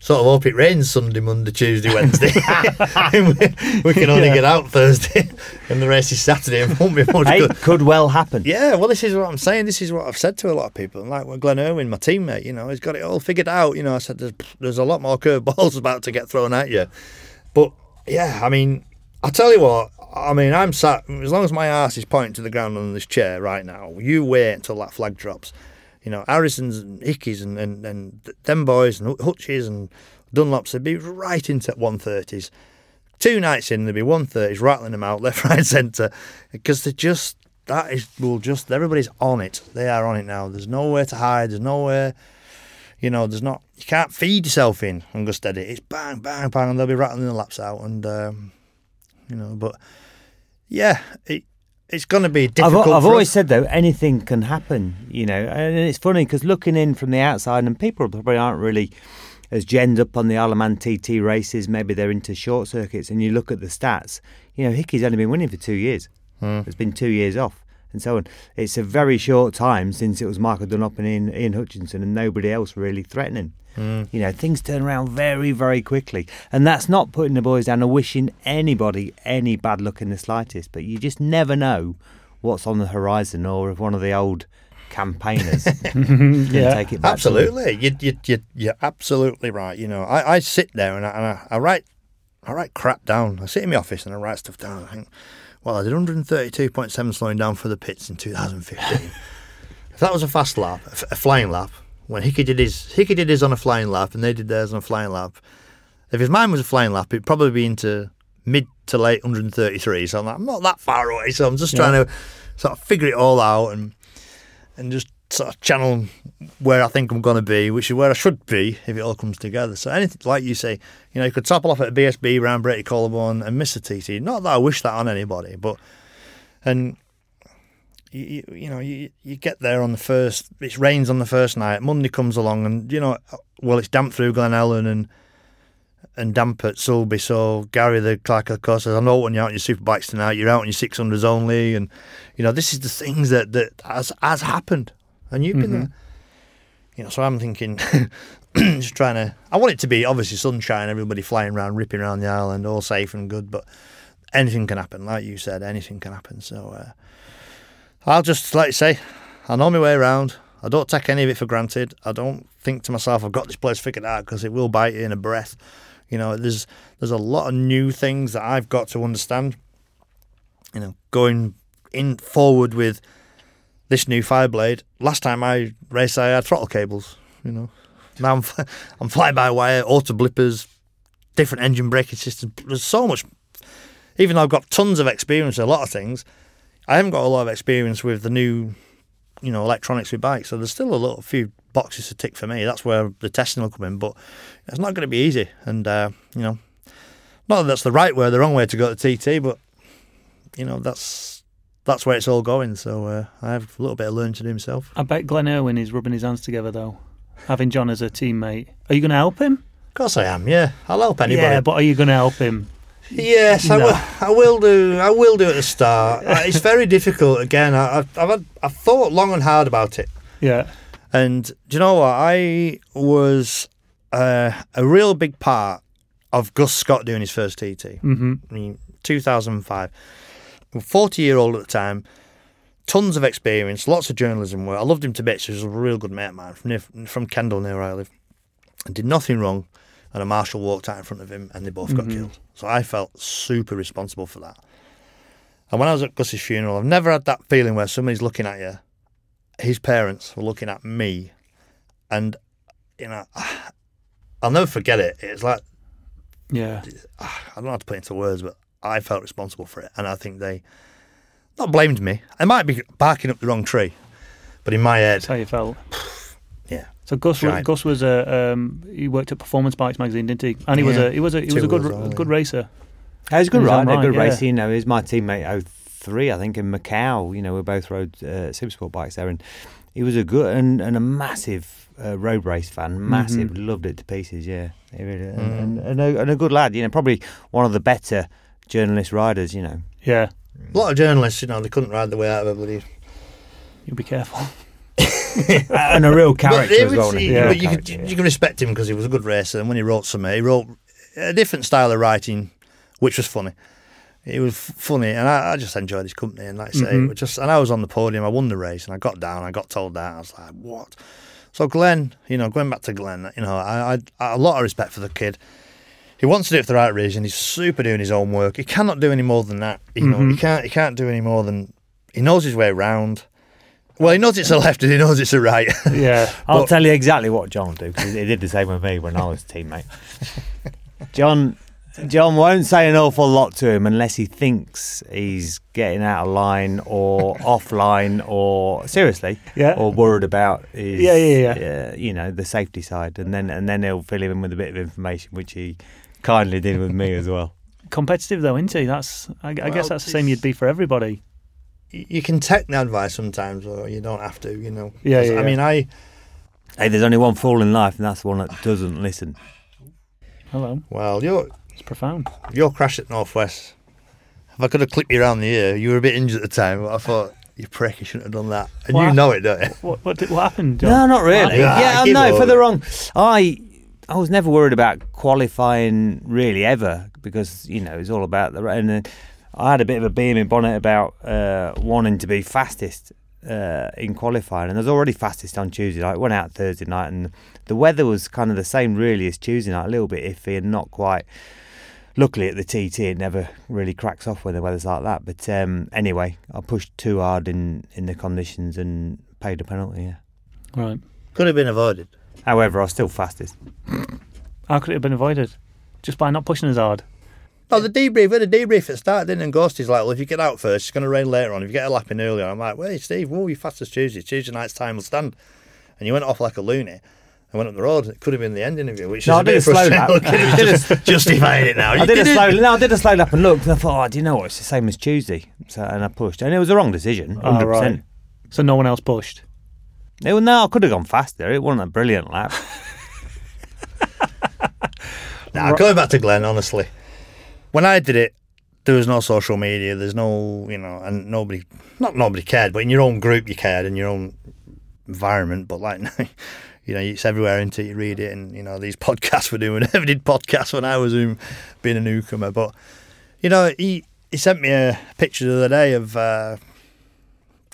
Speaker 3: sort of hope it rains Sunday, Monday, Tuesday, Wednesday. we, we can only
Speaker 2: Yeah.
Speaker 3: get out Thursday, and the race is Saturday, and won't be much
Speaker 2: Hey,
Speaker 3: good.
Speaker 2: could well happen.
Speaker 3: Yeah, well, this is what I'm saying. This is what I've said to a lot of people. Like well, Glenn Irwin, my teammate, you know, he's got it all figured out. You know, I said there's, there's a lot more curveballs about to get thrown at you. But yeah, I mean, I tell you what, I mean, I'm sat, as long as my ass is pointing to the ground on this chair right now, you wait until that flag drops. You know, Harrison's and Hickeys and, and, and them boys and Hutches and Dunlops, they'd be right into 130s. Two nights in, there'd be 130s rattling them out left, right, centre because they just, that is, will just, everybody's on it. They are on it now. There's nowhere to hide. There's nowhere, you know, there's not, you can't feed yourself in on go steady. It's bang, bang, bang, and they'll be rattling the laps out. And, um, you know, but yeah, it, it's going to be
Speaker 2: I've,
Speaker 3: difficult.
Speaker 2: I've always
Speaker 3: us.
Speaker 2: said though, anything can happen, you know, and it's funny because looking in from the outside, and people probably aren't really as genned up on the Isle of Man TT races. Maybe they're into short circuits, and you look at the stats. You know, Hickey's only been winning for two years.
Speaker 3: Hmm.
Speaker 2: It's been two years off, and so on. It's a very short time since it was Michael Dunlop and Ian, Ian Hutchinson, and nobody else really threatening.
Speaker 3: Hmm.
Speaker 2: You know, things turn around very, very quickly. And that's not putting the boys down or wishing anybody any bad luck in the slightest, but you just never know what's on the horizon or if one of the old campaigners can
Speaker 1: Yeah.
Speaker 2: take it back.
Speaker 3: Absolutely, you, you, you, you're absolutely right. You know, I, I sit there and, I, and I, I write, I write crap down. I sit in my office and I write stuff down. I think, well, I did 132.7 slowing down for the pits in 2015. if that was a fast lap, a flying lap, when Hickey did his, Hickey did his on a flying lap and they did theirs on a flying lap. If his mine was a flying lap, it'd probably be into mid to late 133. So I'm like, I'm not that far away. So I'm just trying to sort of figure it all out and and just sort of channel where I think I'm going to be, which is where I should be if it all comes together. So anything like you say, you know, you could topple off at a BSB round Brady Collarbone and miss a TT. Not that I wish that on anybody, but and you, you, you know you, you get there on the first. It rains on the first night. Monday comes along, and you know, well, it's damp through Glen Helen and and damp at Sulby. So Gary, the clerk of course, says, "I know when you're out on your superbikes tonight, you're out on your six hundreds only." And you know, this is the things that that has has happened, and you've been there. You know, so I'm thinking, just trying to. I want it to be obviously sunshine, everybody flying around, ripping around the island, all safe and good. But anything can happen, like you said, anything can happen. So uh, I'll just like you say, I know my way around. I don't take any of it for granted. I don't think to myself, I've got this place figured out because it will bite you in a breath. You know, there's there's a lot of new things that I've got to understand. You know, going in forward with this new Fireblade. Last time I raced, I had throttle cables. You know, now I'm I'm by wire, auto blippers, different engine braking systems. There's so much. Even though I've got tons of experience with a lot of things, I haven't got a lot of experience with the new, you know, electronics with bikes. So there's still a little few boxes to tick for me. That's where the testing will come in. But it's not going to be easy. And uh, you know, not that that's the right way, or the wrong way to go to TT, but you know, that's that's where it's all going. So uh, I have a little bit of learning to do myself.
Speaker 1: I bet Glenn Irwin is rubbing his hands together though, having John as a teammate. Are you going to help him?
Speaker 3: Of course I am. Yeah, I'll help anybody.
Speaker 1: Yeah, but are you going to help him?
Speaker 3: Yes, I will. I will do. I will do at the start. Uh, it's very difficult. Again, I, I've I've, had, I've thought long and hard about it.
Speaker 1: Yeah.
Speaker 3: And do you know what? I was uh, a real big part of Gus Scott doing his first TT.
Speaker 1: hmm
Speaker 3: I mean, 2005. 40 year old at the time, tons of experience, lots of journalism work. I loved him to bits. He was a real good mate of mine from, near, from Kendal, near where I live. And did nothing wrong. And a marshal walked out in front of him and they both got
Speaker 1: Mhm.
Speaker 3: killed. So I felt super responsible for that. And when I was at Gus's funeral, I've never had that feeling where somebody's looking at you. His parents were looking at me. And, you know, I'll never forget it. It's like,
Speaker 1: Yeah.
Speaker 3: I don't know how to put it into words, but I felt responsible for it. And I think they not blamed me. I might be barking up the wrong tree, but in my head,
Speaker 1: That's how you felt.
Speaker 3: Yeah.
Speaker 1: So Gus, was, Gus was a um, he worked at Performance Bikes magazine, didn't he? And he was a he was a he was
Speaker 3: Two
Speaker 1: a good
Speaker 3: wheels
Speaker 1: good racer.
Speaker 2: He was a good
Speaker 1: In his own
Speaker 2: rider,
Speaker 1: right,
Speaker 2: good
Speaker 1: yeah.
Speaker 2: racer. You know, he was my teammate 03, I think, in Macau. You know, we both rode uh, Supersport bikes there. And he was a good and, and a massive uh, road race fan. Massive. Loved it to pieces, yeah. He really, and,
Speaker 3: Mm.
Speaker 2: and, and, a, and a good lad, you know, probably one of the better journalist riders, you know.
Speaker 1: Yeah,
Speaker 3: a lot of journalists, you know, they couldn't ride the way out of a bloody.
Speaker 1: you be careful.
Speaker 2: and a real character
Speaker 3: it
Speaker 2: as well. wasn't?
Speaker 1: Yeah.
Speaker 3: but
Speaker 2: Real
Speaker 3: you, could,
Speaker 2: character,
Speaker 3: you can respect him because he was a good racer. And when he wrote something, he wrote a different style of writing, which was funny. It was funny, and I, I just enjoyed his company. And like I say, it
Speaker 1: Mhm.
Speaker 3: was just and I was on the podium. I won the race, and I got down. I got told that. I was like, "What?" So Glenn, you know, going back to Glenn, you know, I, I, I a lot of respect for the kid. He wants to do it for the right reason. He's super doing his own work. He cannot do any more than that. You know,
Speaker 1: Mhm.
Speaker 3: he can't. He can't do any more than he knows his way around. Well, he knows it's a left and he knows it's a right.
Speaker 1: Yeah,
Speaker 2: I'll
Speaker 3: But-
Speaker 2: tell you exactly what John will do because he did the same with me when I was a teammate. John, John won't say an awful lot to him unless he thinks he's getting out of line or offline or seriously
Speaker 1: yeah.
Speaker 2: or worried about his,
Speaker 1: Yeah, yeah, yeah.
Speaker 2: uh, you know, the safety side, and then and then he'll fill him in with a bit of information, which he kindly did with me as well.
Speaker 1: Competitive though, isn't he? That's I, I
Speaker 3: Well,
Speaker 1: guess that's the same you'd be for everybody.
Speaker 3: you can take the advice sometimes, or you don't have to. You know.
Speaker 1: Yeah,
Speaker 3: 'Cause,
Speaker 1: yeah,
Speaker 3: I
Speaker 1: yeah.
Speaker 3: mein, I
Speaker 2: Hey, there's only one fool in life, and that's the one that doesn't listen.
Speaker 1: Hello,
Speaker 3: well, your
Speaker 1: it's profound.
Speaker 3: your crash at Northwest. If I could have clipped you around the ear, you were a bit injured at the time. But I thought you prick, you shouldn't have done that, and
Speaker 1: What?
Speaker 3: you know it, don't you?
Speaker 1: What what, did, what happened? John?
Speaker 2: No, not really.
Speaker 3: Ah, yeah,
Speaker 2: Yeah,
Speaker 3: give
Speaker 2: no, for the wrong. I I was never worried about qualifying really ever because you know it's all about the and then I had a bit of a beam in bonnet about uh, wanting to be fastest uh, in qualifying, and I was already fastest on Tuesday night. Went out Thursday night, and the weather was kind of the same really as Tuesday night, a little bit iffy and not quite. Luckily at the TT, it never really cracks off when the weather's like that. But um, anyway, I pushed too hard in, in the conditions and paid a penalty. Yeah.
Speaker 1: Right.
Speaker 3: Could have been avoided.
Speaker 2: However, I was still fastest.
Speaker 1: How could it have been avoided? Just by not pushing as hard.
Speaker 3: Oh, the debrief. We had a debrief at the start, didn't it? And Ghosty's like, well, if you get out first, it's going to rain later on. If you get a lap in earlier, I'm like, wait, Steve, whoa, you're fast as Tuesday. Tuesday night's time will stand. And you went off like a loony. and went up the road. It could have been the end interview, which
Speaker 2: No,
Speaker 3: is
Speaker 2: I
Speaker 3: a
Speaker 2: did
Speaker 3: bit
Speaker 2: a slow
Speaker 3: frustrating.
Speaker 2: lap. I did a-
Speaker 3: Just justifying it now.
Speaker 2: I
Speaker 3: You
Speaker 2: did a
Speaker 3: it.
Speaker 2: slow. No, I did a slow lap and looked. And I thought, oh, do you know what? It's the same as Tuesday. So, and I pushed, and it was the wrong decision.
Speaker 1: Oh,
Speaker 2: Hundred
Speaker 1: right.
Speaker 2: percent.
Speaker 1: So no one else pushed.
Speaker 2: No, I could have gone faster. It wasn't a brilliant lap.
Speaker 3: Nah, going back to Glenn, honestly, when I did it, there was no social media. There's no, you know, and nobody, not nobody cared, but in your own group you cared, in your own environment. But like, you know, it's everywhere until you read it, and you know these podcasts were doing. I never did podcasts when I was um, being a newcomer, but you know, he he sent me a picture the other day of uh,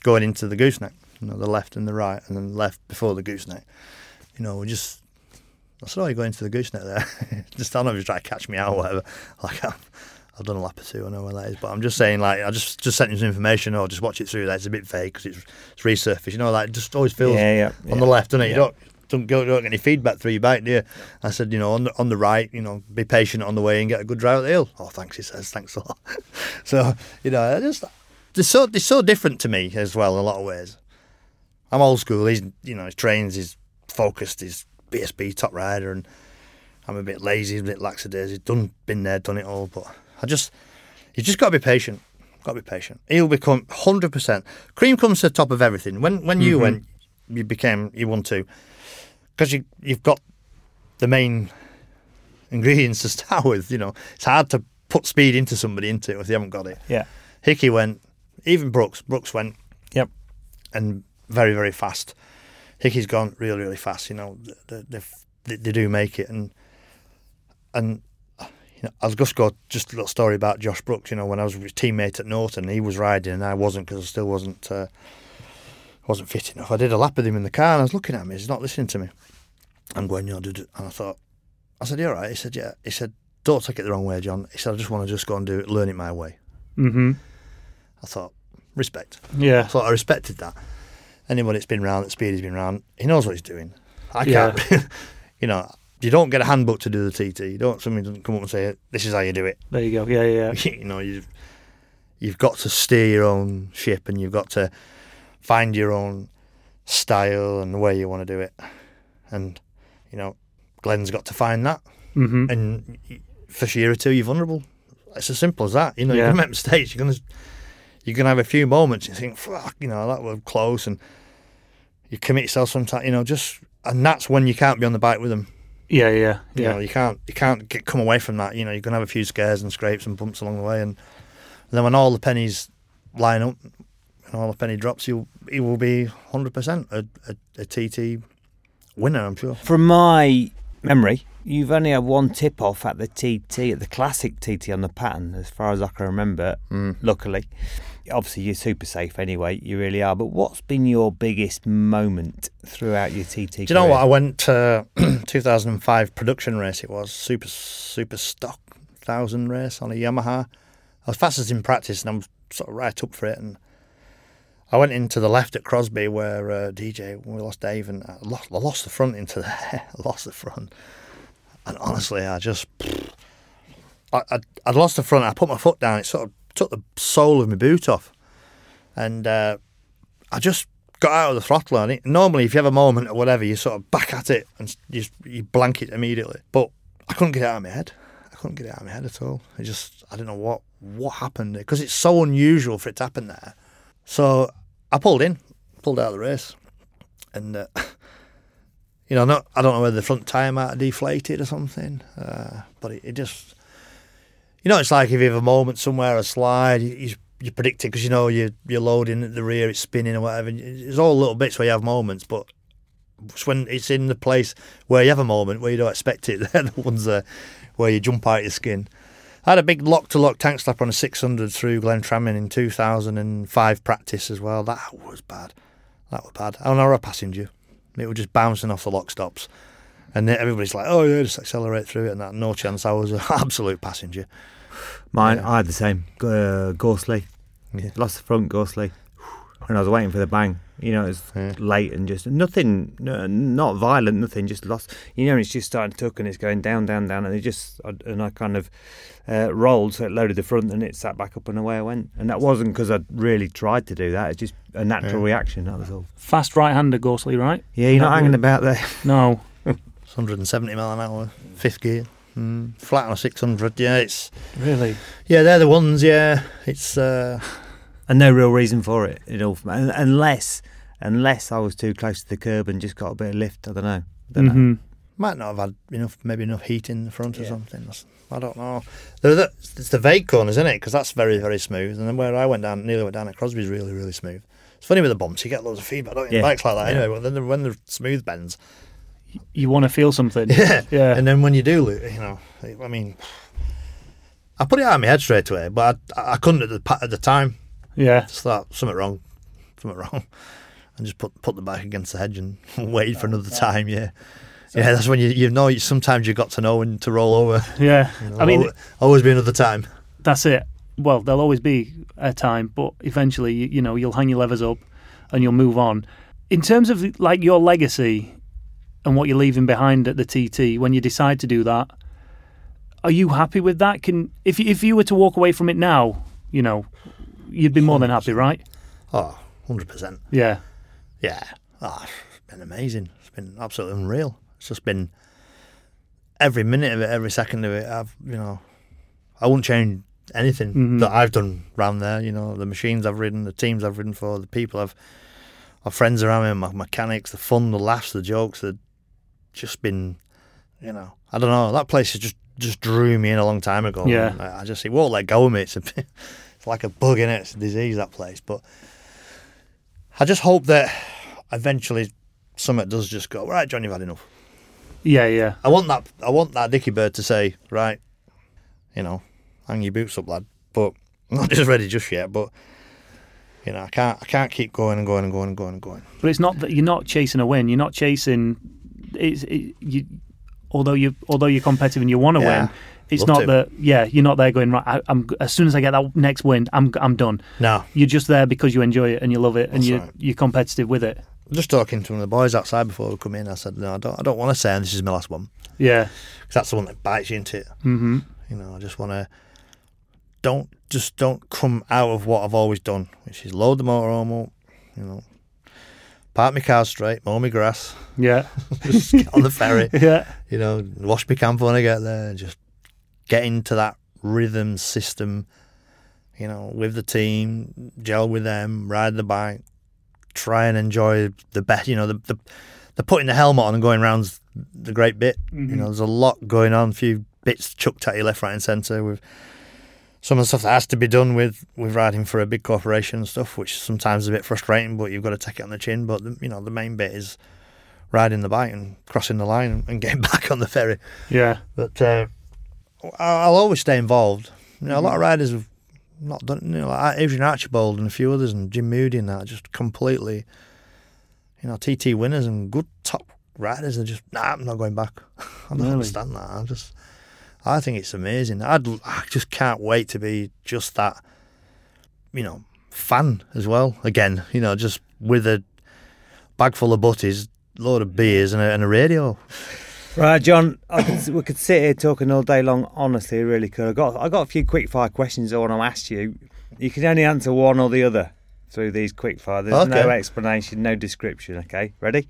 Speaker 3: going into the gooseneck, you know, the left and the right, and then left before the gooseneck. You know, we just I said, "Oh, you're going to the gooseneck there." just I don't know if he's trying to catch me out or whatever. Like I've, I've done a lap or two, I know where that is, but I'm just saying, like I just just sent him some information, or just watch it through. That's a bit vague because it's, it's resurfaced. You know, like it just always feels
Speaker 2: yeah, yeah.
Speaker 3: on the left, doesn't it? You don't don't go don't get any feedback through your bike, do you? I said, you know, on the on the right, you know, be patient on the way and get a good drive up the hill. Oh, thanks, he says, thanks a lot. so you know, I just they're so they're so different to me as well in a lot of ways. I'm old school. He's you know, he trains, he's focused, he's BSB top rider, and I'm a bit lazy, a bit lackadaisy. Done, been there, done it all. But I just, you just got to be patient. Got to be patient. He'll become hundred percent. Cream comes to the top of everything. When when you
Speaker 1: Mhm.
Speaker 3: went, you became you won two because you you've got the main ingredients to start with. You know, it's hard to put speed into somebody into it if they haven't got it.
Speaker 1: Yeah.
Speaker 3: Hickey went, even Brooks. Brooks went.
Speaker 1: Yep.
Speaker 3: And very very fast. Hickey's gone really really fast. You know, they, they, they, they do make it and and you know, I'll just go just a little story about Josh Brooks. You know, when I was his teammate at Norton, he was riding and I wasn't because I still wasn't uh, wasn't fit enough. I did a lap with him in the car and I was looking at him. He's not listening to me. I'm going, you know, and I thought, I said, "You all right?" He said, "Yeah." He said, "Don't take it the wrong way, John." He said, "I just want to just go and do it, learn it my way."
Speaker 1: Mm-hmm.
Speaker 3: I thought, respect. I
Speaker 1: Yeah.
Speaker 3: thought I respected that. Anyone that's been around, that Speedy's been around, he knows what he's doing. I
Speaker 1: Yeah.
Speaker 3: can't, you know, you don't get a handbook to do the TT. You don't, somebody doesn't come up and say, this is how you do it.
Speaker 1: There you go. Yeah, yeah. yeah.
Speaker 3: you know, you've, you've got to steer your own ship and you've got to find your own style and the way you want to do it. And, you know, Glenn's got to find that.
Speaker 1: Mm-hmm.
Speaker 3: And y- first year or two, you're vulnerable. It's as simple as that. You know,
Speaker 1: Yeah.
Speaker 3: you're to make mistakes. You're going to you're going to have a few moments. You think, fuck, you know, that was close, and you commit yourself sometimes. You know, just and that's when you can't be on the bike with them.
Speaker 1: Yeah, yeah,
Speaker 3: You
Speaker 1: yeah.
Speaker 3: know, you can't you can't get come away from that. You know, you're going to have a few scares and scrapes and bumps along the way, and, then when all the pennies line up and all the penny drops, you you will be hundred percent a, a, a TT winner. I'm sure.
Speaker 4: From my memory, you've only had one tip off at the TT, at the classic TT on the pattern, as far as I can remember, mm. luckily. Obviously, you're super safe anyway, you really are. But what's been your biggest moment throughout your TT
Speaker 3: Do you know what? I went to 2005 production race. It was super super stock thousand race on a Yamaha. I was fastest in practice, and I'm sort of right up for it. And I went into the left at Crosby, where uh, DJ we lost Dave, and I lost, I lost the front into there. I lost the front, and honestly, I just I, I I'd lost the front. I put my foot down. It sort of took the sole of my boot off, and uh, I just got out of the throttle on it. Normally, if you have a moment or whatever, you sort of back at it and you you blank it immediately. But I couldn't get it out of my head. I couldn't get it out of my head at all. It just I don't know what what happened because it's so unusual for it to happen there. So I pulled in, pulled out of the race, and uh, you know, not I don't know whether the front tire might have deflated or something, uh, but it, it just you know, it's like if you have a moment somewhere, a slide, you, you, predict it because you know you're, you're loading at the rear, it's spinning or whatever. It's all little bits where you have moments, but it's when it's in the place where you have a moment where you don't expect it, they're the ones where you jump out of your skin. I had a big lock to lock tank slap on a 600 through Glentramman in 2005 practice as well. That was bad. That was bad. I not a passenger. It was just bouncing off the lock stops. And everybody's like, oh, yeah, just accelerate through it. And that, no chance. I was an absolute passenger.
Speaker 2: Mine,
Speaker 3: Yeah.
Speaker 2: I had the same. Uh, Gorse Lea.
Speaker 3: Yeah.
Speaker 2: Lost the front, Gorse Lea. And I was waiting for the bang. You know, it was
Speaker 3: Yeah.
Speaker 2: late and just nothing, no, not violent, nothing, just lost. You know, it's just starting to tuck and it's going down, down, down. And it just, I- and I kind of uh, rolled, so it loaded the front and it sat back up and away I went. And that wasn't because I'd really tried to do that. It's just a natural
Speaker 3: Yeah.
Speaker 2: reaction, that was all.
Speaker 1: Fast right-hander, Gorse Lea, right?
Speaker 2: Yeah, you're not
Speaker 1: Not
Speaker 2: hanging
Speaker 1: really.
Speaker 2: about there.
Speaker 1: No.
Speaker 3: It's 170 mile an hour, fifth gear. Mm, flat on a 600. Yeah, it's
Speaker 1: Really?
Speaker 3: yeah, they're the ones. Yeah, it's uh,
Speaker 2: and no real reason for it. It all unless unless I was too close to the curb and just got a bit of lift. I don't know. I don't know.
Speaker 1: hmm
Speaker 3: might not have had enough, maybe enough heat in the front or something. That's- I don't know. The, the, it's the vague corners, isn't it? Because that's very, very smooth. And then where I went down, nearly went down at Crosby's really, really smooth. It's funny with the bumps, you get loads of feedback, don't you?
Speaker 2: Yeah.
Speaker 3: Bikes like that,
Speaker 2: Yeah.
Speaker 3: anyway. But then the- when the smooth bends,
Speaker 1: You want to feel something?
Speaker 3: yeah,
Speaker 1: Yeah.
Speaker 3: And then when you do, you know, I mean, I put it out of my head straight away, but I, I couldn't at the at the time.
Speaker 1: yeah.
Speaker 3: Just thought something wrong, something wrong, and just put put the bike against the hedge and wait for another time. Yeah, yeah. That's when you you know. Sometimes you've got to know when to roll over.
Speaker 1: Yeah.
Speaker 3: You know,
Speaker 1: I mean,
Speaker 3: always, always be another time.
Speaker 1: that's it. Well, there'll always be a time, but eventually, you, you know, you'll hang your levers up and you'll move on. In terms of like your legacy and what you're leaving behind at the TT, when you decide to do that, are you happy with that? Can if you- if you were to walk away from it now, you know, you'd be more than happy, right?
Speaker 3: Oh, 100 percent.
Speaker 1: Yeah.
Speaker 3: Yeah. Oh, it's been amazing. It's been absolutely unreal. It's just been every minute of it, every second of it. I've you know, I wouldn't change anything
Speaker 1: Mhm.
Speaker 3: that I've done around there. You know, the machines I've ridden, the teams I've ridden for, the people I've, my friends around me, my mechanics, the fun, the laughs, the jokes. That just been, you know, I don't know. That place has just just drew me in a long time ago.
Speaker 1: Yeah.
Speaker 3: I, I just it won't let go of me. It's a it's like a bug in it. It's a disease that place, but. I just hope that eventually Summit does just go right, John. You've had enough.
Speaker 1: Yeah, yeah.
Speaker 3: I want that. I want that Dicky Bird to say, right, You know, hang your boots up, lad. But I'm not just ready just yet. But you know, I can't I can't keep going and going and going and going and going.
Speaker 1: But it's not that you're not chasing a win. You're not chasing. It's it, you. Although you although you're competitive and you want to
Speaker 3: Yeah,
Speaker 1: win, it's
Speaker 3: love
Speaker 1: not
Speaker 3: to.
Speaker 1: that. Yeah, you're not there going right. I, I'm as soon as I get that next win, I'm I'm done.
Speaker 3: No,
Speaker 1: You're just there because you enjoy it and you love it and
Speaker 3: That's
Speaker 1: you
Speaker 3: right.
Speaker 1: you're competitive with it.
Speaker 3: just talking to one of the boys outside before we come in. I said, no, I don't I don't want to say this is my last one
Speaker 1: Yeah.
Speaker 3: because that's the one that bites you into it.
Speaker 1: hmm
Speaker 3: You know, I just want to don't just don't come out of what I've always done, which is load the motorhome up, you know, park my car straight, mow my grass,
Speaker 1: Yeah.
Speaker 3: just get on the ferry,
Speaker 1: Yeah.
Speaker 3: you know, wash my camper when I get there, and just get into that rhythm system, you know, with the team, gel with them, ride the bike, try and enjoy the best, you know, the the, the putting the helmet on and going round's the great bit.
Speaker 1: Mm-hmm.
Speaker 3: You know, there's a lot going on, a few bits chucked at you left, right, and centre with some of the stuff that has to be done with with riding for a big corporation and stuff, which sometimes is a bit frustrating, but you've got to take it on the chin. But the, you know, the main bit is riding the bike and crossing the line and, getting back on the ferry.
Speaker 1: Yeah.
Speaker 3: But uh, I'll always stay involved. You know, a lot of riders have not done. You know, like Adrian Archibald and a few others, and Jim Moodie and that, just completely. You know, TT winners and good top riders They're just nah. I'm not going back. I don't
Speaker 1: Really?
Speaker 3: understand that. I'm just, I think it's amazing. I'd, I just can't wait to be just that. You know, fan as well. Again, you know, just with a bag full of butties, load of beers, and a, and a radio.
Speaker 2: Right, John, I could, we could sit here talking all day long. Honestly, really could. I got I got a few quick fire questions I want to ask you. You can only answer one or the other through these quick fire. There's no explanation, no description. Okay, ready?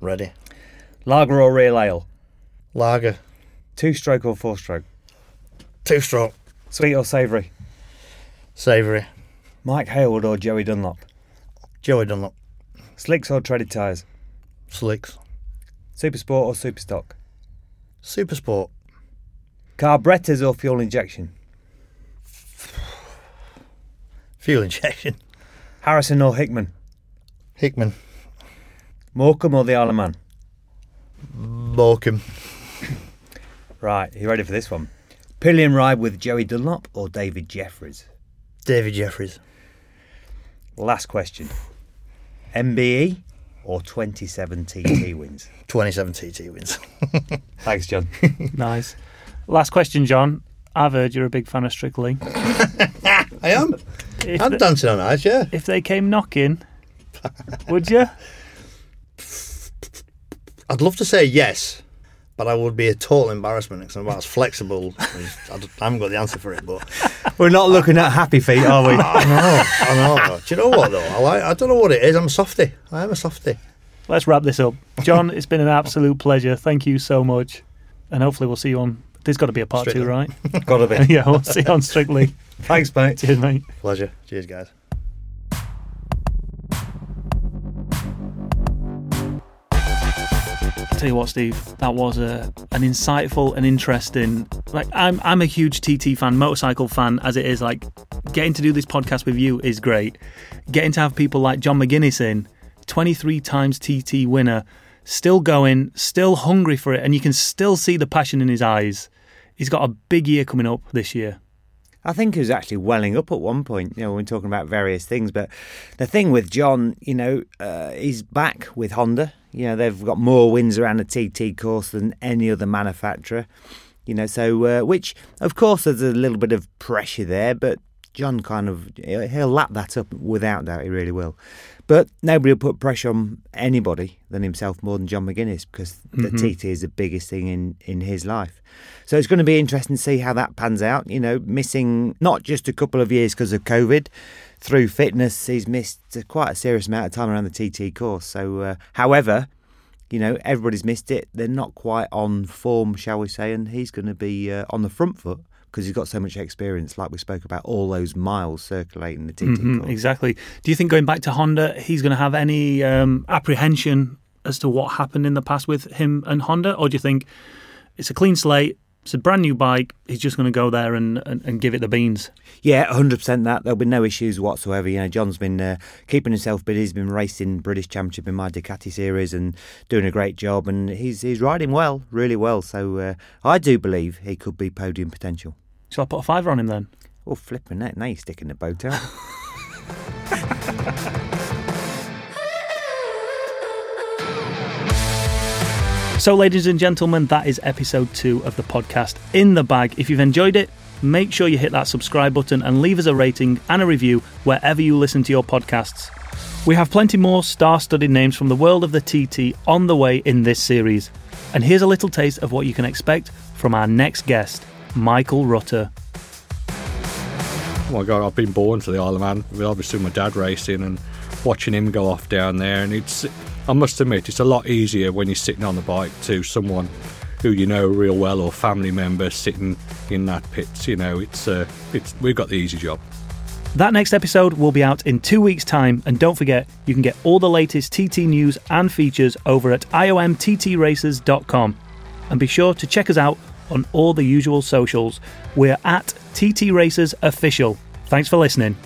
Speaker 3: Ready.
Speaker 2: Lager or real ale?
Speaker 3: Lager.
Speaker 2: Two stroke or four stroke?
Speaker 3: Two stroke.
Speaker 2: Sweet or savoury?
Speaker 3: Savoury.
Speaker 2: Mike Hailwood or Joey Dunlop?
Speaker 3: Joey Dunlop.
Speaker 2: Slicks or treaded tyres?
Speaker 3: Slicks.
Speaker 2: Super Sport or Super Stock?
Speaker 3: Super Sport.
Speaker 2: Carburetors or fuel injection?
Speaker 3: Fuel injection.
Speaker 2: Harrison or Hickman?
Speaker 3: Hickman.
Speaker 2: Morecambe or the Isle of Man?
Speaker 3: Morecambe.
Speaker 2: Right, you ready for this one? Pillion ride with Joey Dunlop or David Jefferies?
Speaker 3: David Jefferies.
Speaker 2: Last question. MBE or 2017 TT wins?
Speaker 3: 27 TT wins.
Speaker 2: Thanks, John.
Speaker 1: Nice. Last question, John. I've heard you're a big fan of Strictly.
Speaker 3: I am.
Speaker 1: If,
Speaker 3: I'm
Speaker 1: the-
Speaker 3: dancing on ice, yeah.
Speaker 1: if they came knocking, would you?
Speaker 3: I'd love to say yes, but I would be a total embarrassment because I'm about as flexible. as, I, I haven't got the answer for it, but
Speaker 2: We're not looking at happy feet, are we?
Speaker 3: I know, I know. Do you know what though? I like. I don't know what it is. I'm a softie. I am a softie.
Speaker 1: Let's wrap this up. John, it's been an absolute pleasure. Thank you so much. And hopefully we'll see you on. There's got to be a part two, right?
Speaker 2: Gotta be.
Speaker 1: yeah, we'll see you on Strictly.
Speaker 2: Thanks, mate.
Speaker 1: Cheers, mate.
Speaker 3: Pleasure. Cheers, guys.
Speaker 1: Tell you what, Steve, that was a an insightful and interesting. Like, I'm I'm a huge TT fan, motorcycle fan, as it is. Like, getting to do this podcast with you is great. Getting to have people like John McGuinness in, 23 times TT winner, still going, still hungry for it, and you can still see the passion in his eyes. He's got a big year coming up this year.
Speaker 2: I think he was actually welling up at one point, you know, when we're talking about various things. But the thing with John, you know, uh, he's back with Honda. You know, they've got more wins around the TT course than any other manufacturer. You know, so uh, which, of course, there's a little bit of pressure there, but John kind of he'll lap that up without doubt. He really will. But nobody will put pressure on anybody than himself more than John McGuinness because the TT is the biggest thing in, in his life. So it's going to be interesting to see how that pans out. You know, missing not just a couple of years because of COVID, through fitness, he's missed quite a serious amount of time around the TT course. So, uh, however, you know, everybody's missed it. They're not quite on form, shall we say, and he's going to be uh, on the front foot because he's got so much experience, like we spoke about, all those miles circulating the TT
Speaker 1: Mhm,
Speaker 2: course.
Speaker 1: exactly. Do you think going back to Honda, he's going to have any um, apprehension as to what happened in the past with him and Honda, or do you think it's a clean slate? It's a brand new bike. He's just going to go there and, and, and give it the beans.
Speaker 2: Yeah, 100% that. There'll be no issues whatsoever. You know, John's been uh, keeping himself busy. He's been racing British Championship in my Ducati series and doing a great job. And he's he's riding well, really well. So uh, I do believe he could be podium potential.
Speaker 1: Shall I put a fiver on him then?
Speaker 4: Oh, flipping that. Now you're sticking the boat out.
Speaker 1: So, ladies and gentlemen, that is episode two of the podcast in the bag. If you've enjoyed it, make sure you hit that subscribe button and leave us a rating and a review wherever you listen to your podcasts. We have plenty more star studded names from the world of the TT on the way in this series. And here's a little taste of what you can expect from our next guest, Michael Rutter.
Speaker 5: Oh my god, I've been born to the Isle of Man. With obviously my dad racing and watching him go off down there, and it's I must admit it's a lot easier when you're sitting on the bike to someone who you know real well or family member sitting in that pit. You know, it's uh, it's we've got the easy job.
Speaker 1: That next episode will be out in two weeks' time, and don't forget, you can get all the latest TT news and features over at iomttraces.com. And be sure to check us out on all the usual socials. We're at TT Races Official. Thanks for listening.